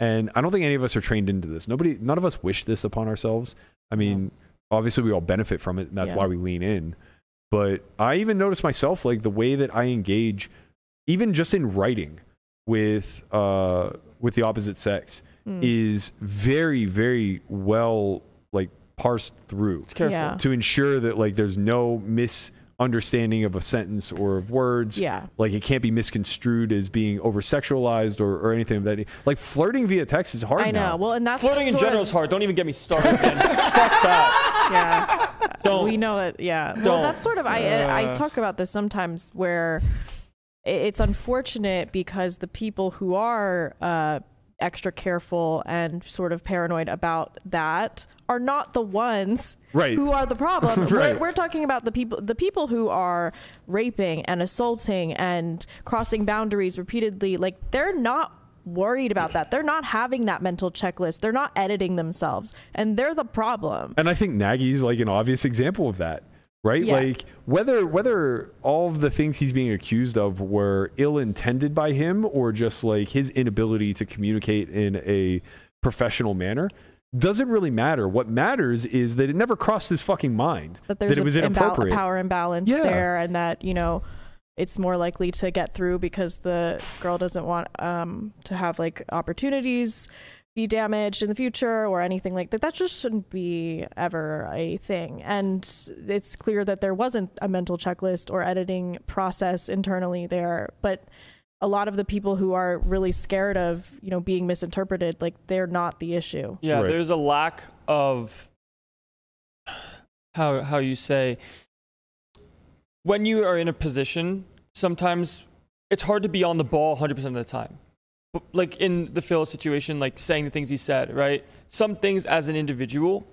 And I don't think any of us are trained into this. Nobody none of us wish this upon ourselves. I mean, obviously we all benefit from it and that's Yeah. why we lean in. But I even notice myself like the way that I engage even just in writing with uh with the opposite sex Mm. is very very well like parsed through It's careful. Yeah. to ensure that like there's no misunderstanding of a sentence or of words. Yeah. Like it can't be misconstrued as being over sexualized or, or anything of that. Like flirting via text is hard I know. now. Well, and that's Flirting in general of- is hard. Don't even get me started. Fuck that. Yeah. Don't. We know it. Yeah. Don't. that's sort of I I Uh. talk about this sometimes where it's unfortunate because the people who are uh, extra careful and sort of paranoid about that are not the ones Right. who are the problem. Right. we're, we're talking about the people the people who are raping and assaulting and crossing boundaries repeatedly. Like they're not worried about that. They're not having that mental checklist. They're not editing themselves, and they're the problem. And I think Nagy's like an obvious example of that, right? Yeah. Like whether whether all of the things he's being accused of were ill-intended by him or just like his inability to communicate in a professional manner doesn't really matter. What matters is that it never crossed his fucking mind that there's it was imbal- a power imbalance Yeah. there and that you know it's more likely to get through because the girl doesn't want um to have like opportunities be damaged in the future or anything like that that just shouldn't be ever a thing and it's clear that there wasn't a mental checklist or editing process internally there but a lot of the people who are really scared of you know being misinterpreted like they're not the issue Yeah, Right. there's a lack of how how you say when you are in a position, sometimes it's hard to be on the ball 100% of the time. Like in the Phil situation, like saying the things he said, right? Some things as an individual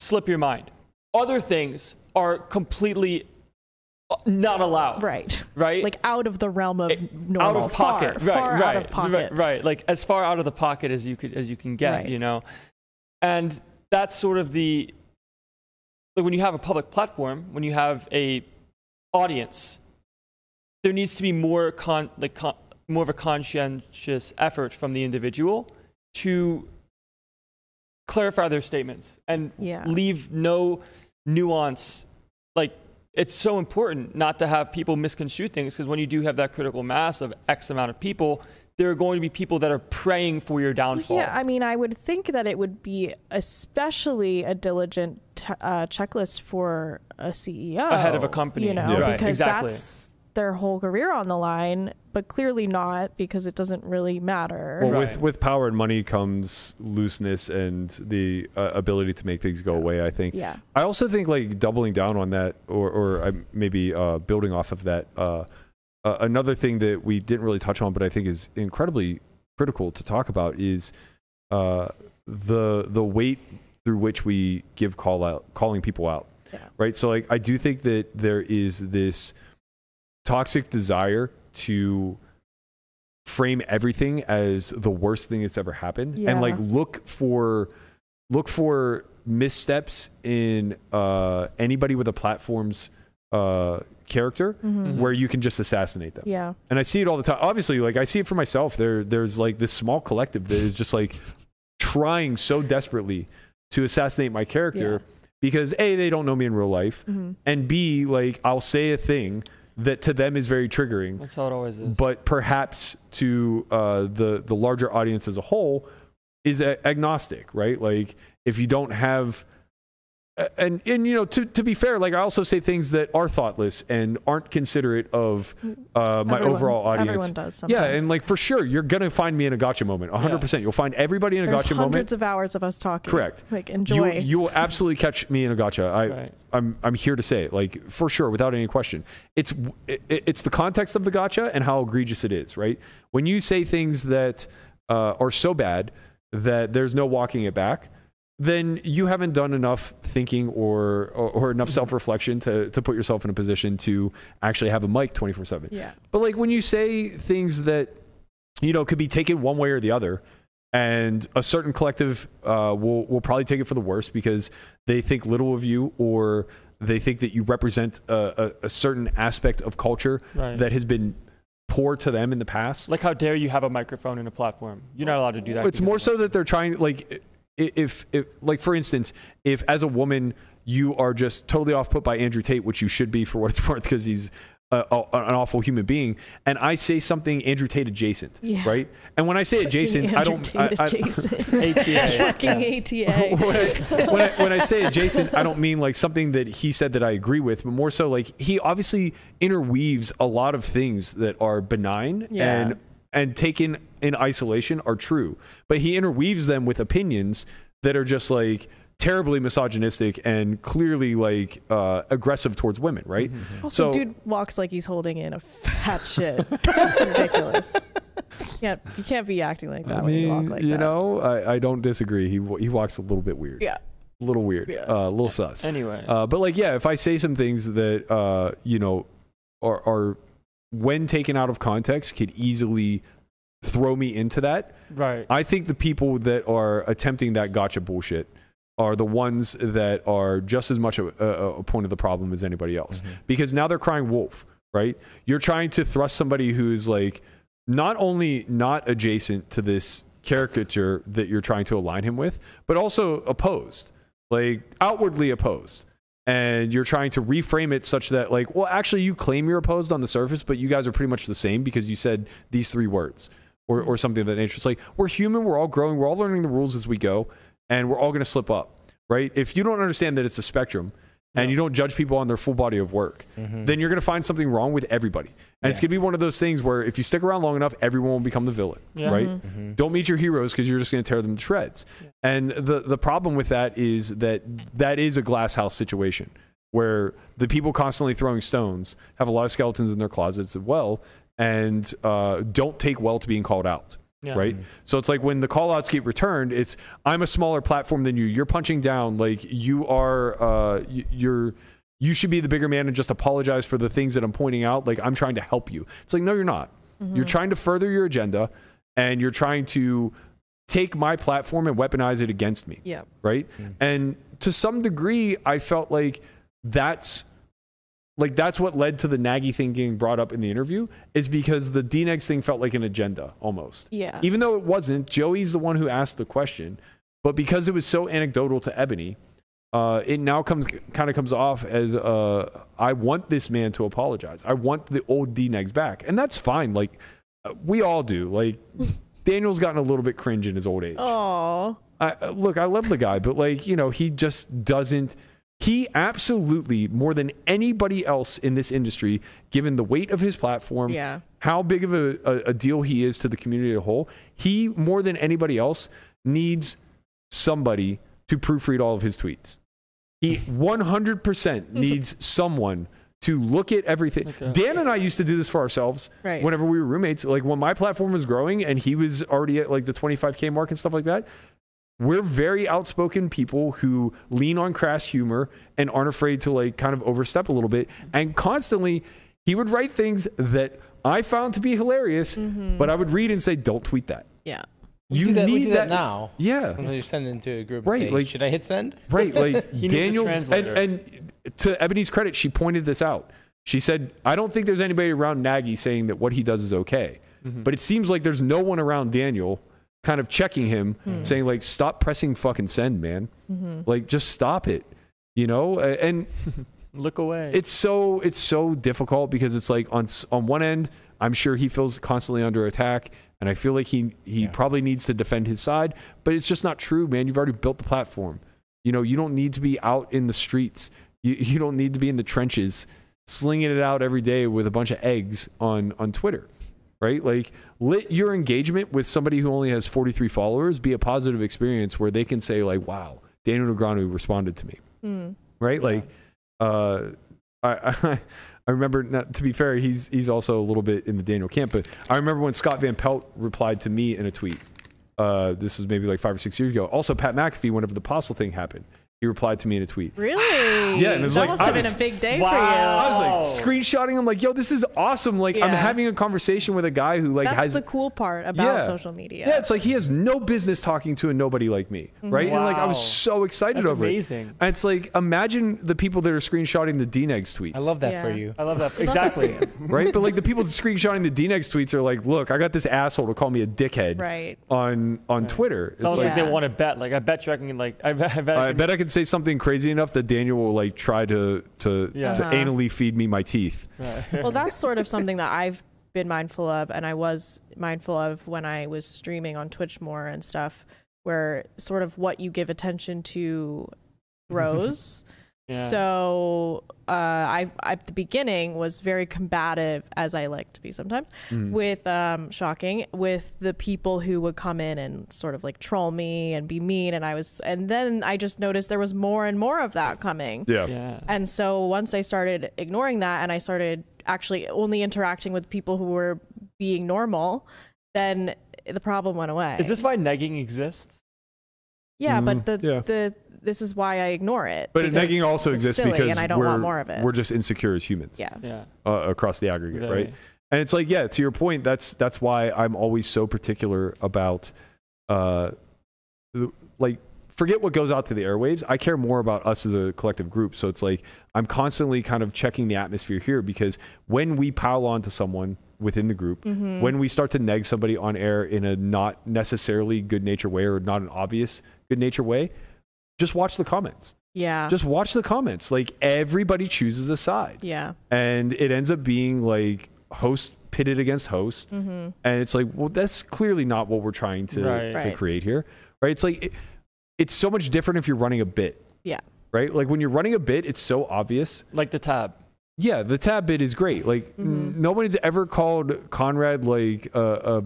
slip your mind. Other things are completely uh, not allowed, right right? like out of the realm of It- normal out of pocket, far, right, far right, out of pocket right, right, like as far out of the pocket as you could as you can get, Right. you know, and that's sort of the like when you have a public platform, when you have a audience, there needs to be more con like con- more of a conscientious effort from the individual to clarify their statements and Yeah. leave no nuance like it's so important not to have people misconstrue things because when you do have that critical mass of x amount of people there are going to be people that are praying for your downfall Yeah, I mean, I would think that it would be especially a diligent t- uh, checklist for a CEO Ahead of a company. you know, Yeah. Right, because exactly. that's their whole career on the line. But clearly not because it doesn't really matter. Well, Right. with with power and money comes looseness and the uh, ability to make things go away. I think. yeah, I also think like doubling down on that, or or uh, maybe uh, building off of that. Uh, uh, another thing that we didn't really touch on, but I think is incredibly critical to talk about is uh, the the weight through which we give call out, calling people out. Yeah. Right. So like I do think that there is this toxic desire to frame everything as the worst thing that's ever happened Yeah. and like look for look for missteps in uh, anybody with a platform's uh, character Mhm. where you can just assassinate them. yeah, And I see it all the time. Obviously, like I see it for myself. There, there's like this small collective that is just like trying so desperately to assassinate my character Yeah. because a they don't know me in real life, Mhm. and b like I'll say a thing that to them is very triggering, that's how it always is but perhaps to uh, the the larger audience as a whole is a- agnostic, right? Like if you don't have and and you know to to be fair, like I also say things that are thoughtless and aren't considerate of uh, my Everyone- overall audience. Everyone does. Sometimes. Yeah, and like for sure, you're gonna find me in a gotcha moment. 100. percent You'll find everybody in a there's gotcha hundreds moment. of hours of us talking. Correct. Like You, enjoy. you will absolutely catch me in a gotcha. I Right. I'm I'm here to say it, like for sure, without any question. It's it, it's the context of the gotcha and how egregious it is, right? When you say things that uh, are so bad that there's no walking it back, then you haven't done enough thinking or or, or enough self reflection to to put yourself in a position to actually have a mic 24 seven. yeah. But like when you say things that you know could be taken one way or the other, and a certain collective uh, will will probably take it for the worst because they think little of you or they think that you represent a, a, a certain aspect of culture Right. that has been poor to them in the past. like how dare you have a microphone in a platform you're not allowed to do that It's more so that they're trying like if if like for instance, if as a woman you are just totally off put by Andrew Tate, which you should be for what it's worth because he's a, a, an awful human being, and I say something Andrew Tate adjacent, Yeah. right? And when I say adjacent, I don't. I, I, ATA, Fucking. ATA. when, I, when, I, when I say adjacent, I don't mean like something that he said that I agree with, but more so like he obviously interweaves a lot of things that are benign Yeah. and and taken in isolation are true, but he interweaves them with opinions that are just like terribly misogynistic and clearly like uh, aggressive towards women, right? Also, So- dude walks like he's holding in a fat shit. It's ridiculous. You can't, you can't be acting like that I when you walk mean, like you that. know, I, I don't disagree. He he walks a little bit weird, Yeah. a little weird, Yeah. uh, a little sus. Anyway, Uh, but like, yeah, if I say some things that uh, you know are, are when taken out of context could easily throw me into that. right. I think the people that are attempting that gotcha bullshit are the ones that are just as much a, a, a point of the problem as anybody else mm-hmm. because now they're crying wolf, right? You're trying to thrust somebody who's like not only not adjacent to this caricature that you're trying to align him with, but also opposed, like outwardly opposed. And you're trying to reframe it such that, like, well, actually, you claim you're opposed on the surface, but you guys are pretty much the same because you said these three words or, or something of that nature. It's like we're human, we're all growing, we're all learning the rules as we go, and we're all going to slip up, right? If you don't understand that it's a spectrum and you don't judge people on their full body of work, mm-hmm. then you're going to find something wrong with everybody. And it's going to be one of those things where if you stick around long enough, everyone will become the villain, Yeah. right? Mm-hmm. Mm-hmm. Don't meet your heroes because you're just going to tear them to shreds. And the the problem with that is that that is a glass house situation where the people constantly throwing stones have a lot of skeletons in their closets as well and uh, don't take well to being called out Yeah. right? So it's like when the call outs get returned it's i'm a smaller platform than you. You're punching down. Like you are uh, you're you should be the bigger man and just apologize for the things that i'm pointing out. Like i'm trying to help you. It's like no you're not. You're trying to further your agenda and you're trying to take my platform and weaponize it against me. Yeah. right? And to some degree, I felt like that's like that's what led to the Nagy thing getting brought up in the interview is because the DNegs thing felt like an agenda almost. Yeah. Even though it wasn't, Joey's the one who asked the question, but because it was so anecdotal to Ebony, uh, it now comes kind of comes off as uh, I want this man to apologize. I want the old DNegs back, and that's fine. Like uh, we all do. Like Daniel's gotten a little bit cringe in his old age. Oh. I, look, I love the guy, but like you know, he just doesn't. He absolutely more than anybody else in this industry, given the weight of his platform, Yeah. how big of a, a, a deal he is to the community as a whole, he more than anybody else needs somebody to proofread all of his tweets. He 100% needs someone to look at everything. Like a- Dan and I used to do this for ourselves Right. whenever we were roommates. Like when my platform was growing and he was already at like the 25K mark and stuff like that. We're very outspoken people who lean on crass humor and aren't afraid to like kind of overstep a little bit. And constantly, he would write things that I found to be hilarious, mm-hmm. but I would read and say, "Don't tweet that." Yeah. We You do that, need we do that, now. Yeah, Sometimes you're sending it to a group. Right, Right. Say, like- should I hit send? right. Like He needs a Daniel, and, and to Ebony's credit, she pointed this out. She said, "I don't think there's anybody around Nagy saying that what he does is okay, mm-hmm. but it seems like there's no one around Daniel." Kind of checking him, saying like, "Stop pressing fucking send, man. Like, just stop it." You know, Uh, and Look away. it's so it's so difficult because it's like on on one end i'm sure he feels constantly under attack and i feel like he he probably needs to defend his side but it's just not true man. You've already built the platform. You know you don't need to be out in the streets. You, you don't need to be in the trenches slinging it out every day with a bunch of eggs on on twitter right like let your engagement with somebody who only has 43 followers be a positive experience where they can say like wow daniel negreanu responded to me Mm. right? Like, uh, I, I I remember. Not, to be fair, he's he's also a little bit in the Daniel camp, but I remember when Scott Van Pelt replied to me in a tweet. Uh, this was maybe like five or six years ago. Also, Pat McAfee, whenever the apostle thing happened, he replied to me in a tweet. Really? Yeah, and it was that like, must I have was- been a big day Wow. I was like screenshotting him, like, "Yo, this is awesome!" Like, I'm having a conversation with a guy who like. That's has the cool part about Yeah. social media. Yeah, it's like he has no business talking to a nobody like me, mm-hmm. right? Wow. And like I was so excited That's over amazing. it. And it's like imagine the people that are screenshotting the DNegs tweets. I love that for you. I love that. Exactly. right? But like the people screenshotting the DNegs tweets are like, look, I got this asshole to call me a dickhead Right. on on Twitter. It's It's almost like, like Yeah. they want to bet. Like I bet you I can. Like I bet. I bet. I I can- bet I could say something crazy enough that Daniel will like try to to Yeah. to Uh-huh. anally feed me my teeth. well, that's sort of something that I've been mindful of, and I was mindful of when I was streaming on Twitch more and stuff, where sort of what you give attention to grows. Yeah. So uh, I, I, at the beginning, was very combative, as I like to be sometimes, with um, shocking with the people who would come in and sort of like troll me and be mean, and I was, and then I just noticed there was more and more of that coming. Yeah. Yeah. And so once I started ignoring that and I started actually only interacting with people who were being normal, then the problem went away. Is this why negging exists? Yeah, but the Mm, yeah. the this is why I ignore it. But because negging also exists because and I don't we're, want more of it. we're just insecure as humans. yeah. Yeah. uh, across the aggregate, Very. right? And it's like, yeah, to your point, that's that's why I'm always so particular about, uh, like, forget what goes out to the airwaves. I care more about us as a collective group. So it's like I'm constantly kind of checking the atmosphere here because when we pile on to someone within the group, Mm-hmm. when we start to neg somebody on air in a not necessarily good nature way or not an obvious good nature way, just watch the comments. Yeah. Just watch the comments. Like everybody chooses a side yeah. and it ends up being like host pitted against host Mm-hmm. and it's like well that's clearly not what we're trying to Right. to Right. create here right it's like it, it's so much different if you're running a bit Yeah. right like when you're running a bit it's so obvious Like the tab. yeah the tab bit is great like Mhm. n- nobody's ever called conrad like uh, uh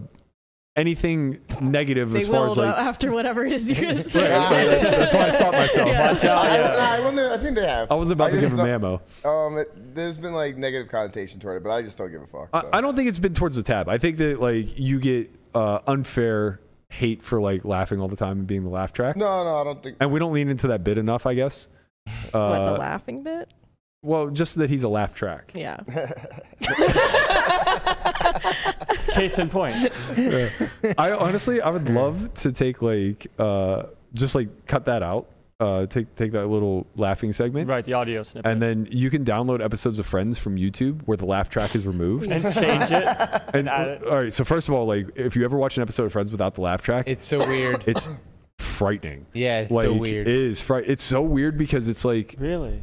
anything negative They as far will as like after whatever it is you're gonna say. that's why i stopped myself Yeah. Watch out. I, Yeah. I, wonder, I think they have. i was about to give just him don't- ammo Um, it, there's been like negative connotation toward it, but I just don't give a fuck. so. I, I don't think it's been towards the tab. I think that like you get uh, unfair hate for like laughing all the time and being the laugh track, no, no, I don't think. and we don't lean into that bit enough. I guess. what the Uh, laughing bit? well, just that he's a laugh track. Yeah. Case in point. I honestly, I would love to take like uh, just like cut that out. Uh, take take that little laughing segment, Right, the audio snippet. and then you can download episodes of Friends from YouTube where the laugh track is removed. and change it. and add it. all right, so first of all, like if you ever watch an episode of Friends without the laugh track, It's so weird. it's frightening. yeah, it's like so weird. it is fri- it's so weird because it's like Really?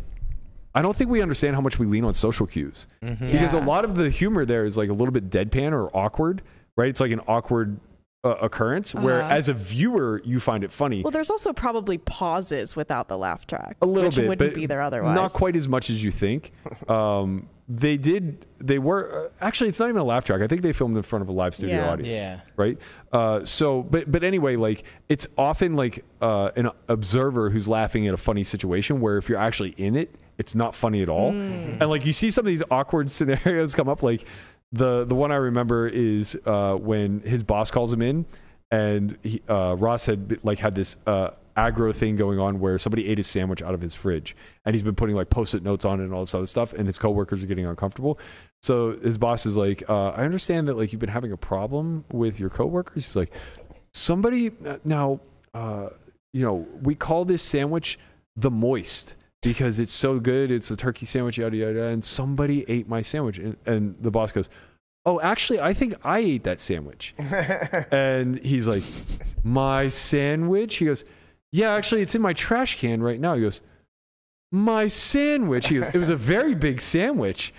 I don't think we understand how much we lean on social cues Mhm. because a lot of the humor there is like a little bit deadpan or awkward, right? It's like an awkward uh, occurrence where Uh-huh. as a viewer you find it funny Well, there's also probably pauses without the laugh track. a little which bit, wouldn't but be there otherwise. not quite as much as you think. Um, they did. They were uh, actually. It's not even a laugh track. I think they filmed in front of a live studio Yeah. audience. Yeah. Right. Uh, so, but but anyway, like it's often like uh, an observer who's laughing at a funny situation where if you're actually in it, it's not funny at all. Mm. And like you see some of these awkward scenarios come up. Like the the one I remember is uh, when his boss calls him in, and he, uh, Ross had like had this uh, aggro thing going on where somebody ate his sandwich out of his fridge, and he's been putting like post-it notes on it and all this other stuff, and his coworkers are getting uncomfortable. So his boss is like, uh, "I understand that like you've been having a problem with your coworkers." He's like, "Somebody uh, now, uh, you know, we call this sandwich the moist." Because it's so good, it's a turkey sandwich, yada yada. And somebody ate my sandwich, and, and the boss goes, "Oh, actually, I think I ate that sandwich." and he's like, "My sandwich?" He goes, "Yeah, actually, it's in my trash can right now." He goes, "My sandwich?" He goes, "It was a very big sandwich.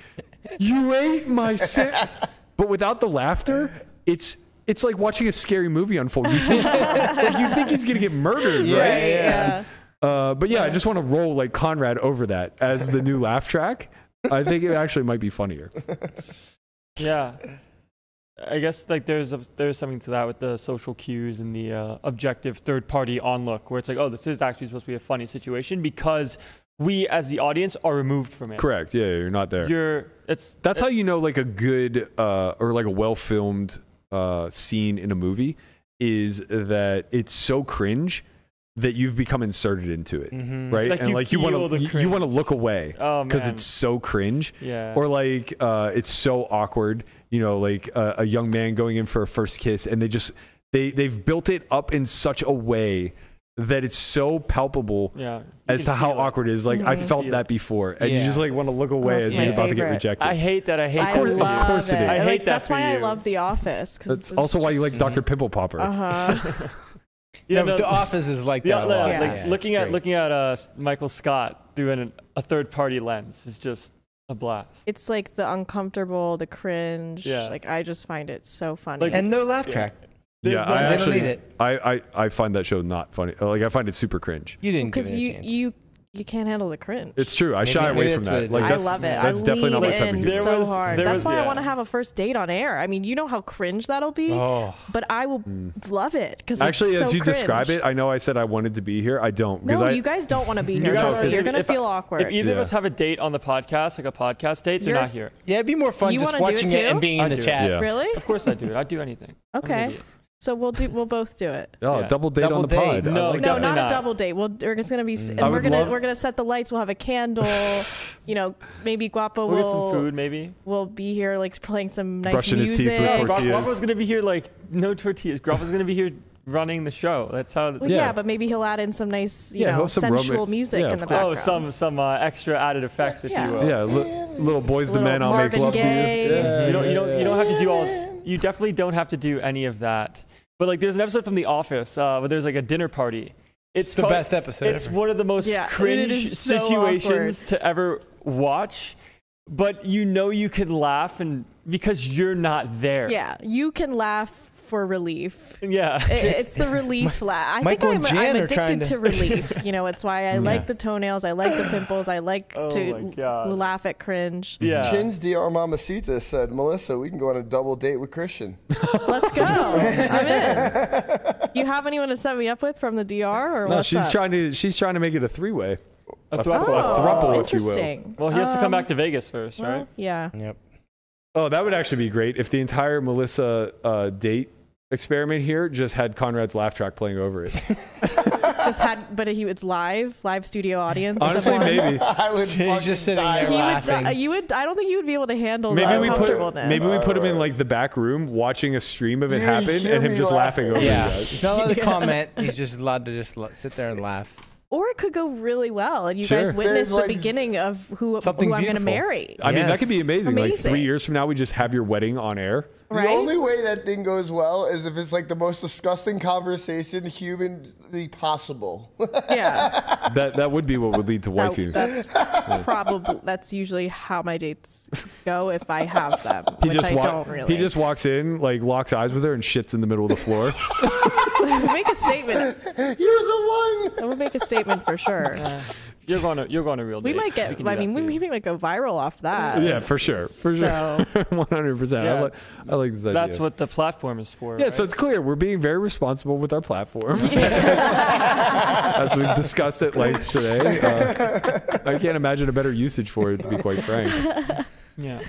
You ate my sandwich." But without the laughter, it's it's like watching a scary movie unfold. You think, like, you think he's gonna get murdered, Yeah, right? Right, yeah. Uh, but yeah, I just want to roll like Conrad over that as the new laugh track. I think it actually might be funnier. Yeah. I guess like there's a, there's something to that with the social cues and the uh, objective third party onlook where it's like oh this is actually supposed to be a funny situation because we as the audience are removed from it. Correct. Yeah, you're not there. You're it's That's how you know like a good uh, or like a well filmed uh, scene in a movie is that it's so cringe that you've become inserted into it, Mhm. right? Like and you like you want to you, cringe. want to look away oh because man. it's so cringe, yeah. or like uh, it's so awkward. You know, like uh, a young man going in for a first kiss, and they just they they've built it up in such a way that it's so palpable yeah. As to how it. awkward it is. Like I Mhm. felt that before, and you just like want to look away That's as my he's about to get rejected. I hate that. I hate I course- that. of course it it. is. I hate like, that That's for why I love The Office. That's also why you like Dr. Pimple Popper. Uh huh. Yeah, no, no, The Office is like Yeah, that a yeah, lot. Yeah. like Yeah, looking at great. looking at uh, Michael Scott doing an, a third party lens is just a blast. It's like the uncomfortable, the cringe. Yeah. Like I just find it so funny. Like- and no laugh Yeah. track. There's yeah, no- I don't actually, need it. I, I, I find that show not funny. Like I find it super cringe. You didn't because it a you you you can't handle the cringe. It's true. I Maybe- shy away from that. it Like is. I love it. That's I definitely not my lean type of in humor. So was- hard. That's was- why I want to have a first date on air. I mean, you know how cringe that'll be, Oh, but I will love it because Actually, so as you cringe. describe it, I know I said I wanted to be here. I don't No, I you guys don't want to be You here. guys- Trust. You're gonna if- feel awkward. If either Yeah. of us have a date on the podcast, like a podcast date, they're You're- not here. yeah, it'd be more fun You just wanna do it watching it, and being I in the chat. Really? Of course I do. I'd do anything. Okay. Idiot. So we'll do. We'll both do it. oh Yeah. double date Double on the date. pod. I No, like No, that. definitely not, not. a double date. We'll, we're just gonna be. And I we're would gonna love- we're gonna set the lights. We'll have a candle. you know, maybe Guapo We'll will get some food, maybe. will be here, like playing some nice Brushing his music. teeth with No, tortillas. Guapo's gonna be here like no tortillas. Guapo's gonna be here running the show. That's how. Well, Yeah. yeah. but maybe he'll add in some nice, you Yeah, he'll know, have some sensual romance. music Yeah, in of the course. background. Oh, some some uh, extra added effects, if Yeah. you will. Yeah, li- little boys the Little men. I'll make Marvin love Gaye. to you. Yeah, you don't you don't you don't have to do all. You definitely don't have to do any of that. But like, there's an episode from The Office uh, where there's like a dinner party. It's the called- best episode It's ever. one of the most Yeah, cringe so situations to ever watch. But you know you can laugh and because you're not there. Yeah, you can laugh for relief. Yeah. I- It's the relief laugh. I Michael think I'm, Jan I'm addicted to- to relief. You know, it's why I like the toenails. I like the pimples. I like Oh to laugh at cringe. yeah. Chin's DR Mamacita said, Melissa, we can go on a double date with Christian. Let's go. I'm in. You have anyone to set me up with from the DR or No, what's she's up? trying to. She's trying to make it a three way. A A throuple. throuple, if you will. interesting. Well, he has to come Um, back to Vegas first, well, right? Yeah. Yep. Oh, that would actually be great if the entire Melissa uh, date experiment here just had Conrad's laugh track playing over it. Just had, but he it's live, live studio audience. Honestly, someone- maybe. I would He's just sitting die there He laughing. die- you would. I don't think you would be able to handle Maybe the we put uncomfortableness. maybe we put him in like the back room watching a stream of it You happen and him just laughing laughing. over Yeah. you guys. Not allowed to Yeah. comment. He's just allowed to just sit there and laugh. Or it could go really well, and you Sure. guys witness There's, the beginning of who, something who I'm going to marry. I mean, that could be Yes. amazing. Like three years from now, we just have your wedding on air. Right? The only way that thing goes well is if it's like the most disgusting conversation humanly possible. yeah. That that would be what would lead to That- wifey. that's probably that's usually how my dates go if I have them, he which just I wa- don't really. he just walks in, like locks eyes with her, and shits in the middle of the floor. make a statement. You're the one. I would make a statement for sure. You're going to you're going to real we date. might get. can do I mean, we, you. we might go viral off that. yeah, for sure, for So- sure, one hundred percent. I like I like this idea. That's what the platform is for. Yeah, right? so it's clear we're being very responsible with our platform, as we've discussed it like today. Uh, I can't imagine a better usage for it, to be quite frank. yeah.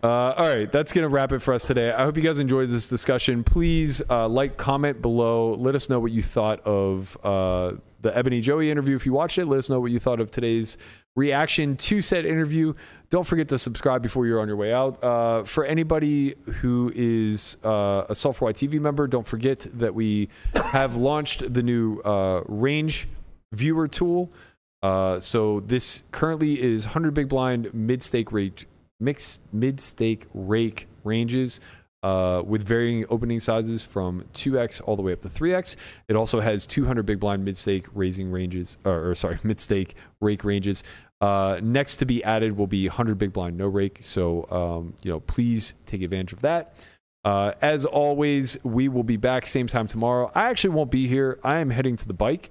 Uh, all right, that's going to wrap it for us today. I hope you guys enjoyed this discussion. Please uh, like, comment below. Let us know what you thought of uh, the Ebony Joey interview. If you watched it, let us know what you thought of today's reaction to said interview. Don't forget to subscribe before you're on your way out. Uh, for anybody who is uh, a White TV member, don't forget that we have launched the new uh, range viewer tool. So this currently is 100 big blind mid stake rate mixed mid stake rake ranges uh, with varying opening sizes from 2x all the way up to 3x. It also has 200 big blind mid stake raising ranges, or, or sorry, mid stake rake ranges. Uh, next to be added will be 100 big blind no rake. So um, you know, please take advantage of that. Uh, as always, we will be back same time tomorrow. I actually won't be here. I am heading to the bike.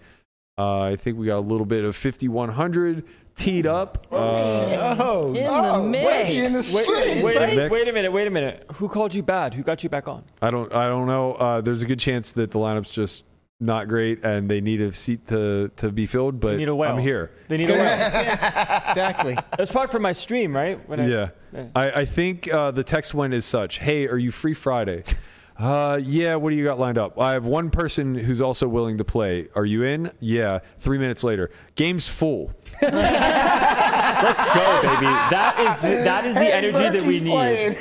Uh, I think we got a little bit of 5100 teed up. Uh, Oh, In the Oh, mix. Mikey in the streets. Wait, Next. wait, wait a minute, wait a minute. Who called you bad? Who got you back on? I don't I don't know. Uh, there's a good chance that the lineup's just not great and they need a seat to to be filled, but They need a I'm here. They need a whale. exactly. That's probably for my stream, right? When I- Yeah. Yeah. I, I think uh, the text went as such. Hey, are you free Friday? Uh, yeah. What do you got lined up? I have one person who's also willing to play. Are you in? Yeah. Three minutes later, game's full. Let's go, baby. That is the, that is the Hey, energy that we need.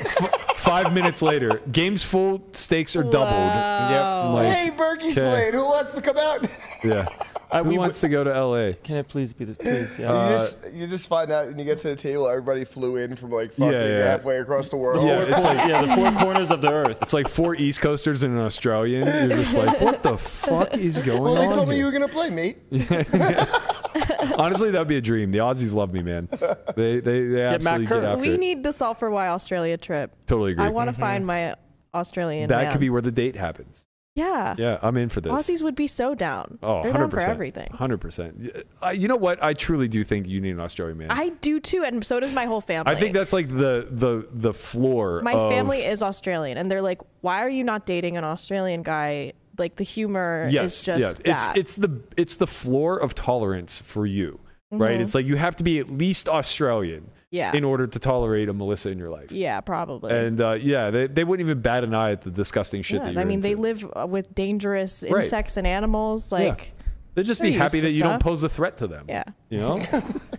Five minutes later, game's full. Stakes are doubled. Wow. Like, hey, Berkey's Okay. playing. Who wants to come out? yeah. Uh, Who we wants to go to LA? Can it please be the please? Yeah. Uh, you, just, you just find out when you get to the table, everybody flew in from like fucking Yeah, yeah. halfway across the world. Yeah, it's like yeah, the four corners of the earth. It's like four East Coasters and an Australian. You're just like, what the fuck is going well, on? Well, they told me you were gonna play, mate. Honestly, that'd be a dream. The Aussies love me, man. They they, they Matt absolutely Kerr. get after We it. need the Solve For Why Australia trip. totally agree. I want to find my Australian. that man. could be where the date happens. Yeah. Yeah, I'm in for this. Aussies would be so down. Oh, They're 100%. down for everything. 100%. Uh, you know what? I truly do think you need an Australian man. I do too, and so does my whole family. I think that's like the the the floor. my of- family is Australian, and they're like, "Why are you not dating an Australian guy?" Like the humor yes, is just yes. It's that. it's the it's the floor of tolerance for you, right? Mhm. It's like you have to be at least Australian yeah, in order to tolerate a Melissa in your life. yeah, probably. And uh, yeah, they, they wouldn't even bat an eye at the disgusting shit yeah, that you're I mean, they live uh, with dangerous Right. insects and animals. Like, They'd just be happy that to you don't pose a threat to them. yeah, You know?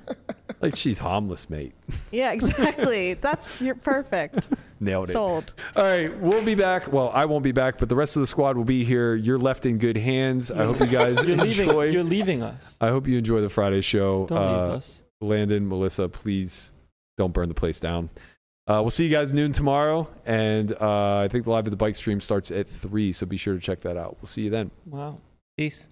like she's harmless, mate. yeah, exactly. That's you're perfect. Nailed it. Sold. All right, we'll be back. Well, I won't be back, but the rest of the squad will be here. You're left in good hands. I hope you guys You're leaving. enjoy. You're leaving us. I hope you enjoy the Friday show. Don't leave Uh, us. Landon, Melissa, please don't burn the place down. Uh, we'll see you guys noon tomorrow, and uh, I think the live at the bike stream starts at three, so be sure to check that out. We'll see you then. Wow. Peace.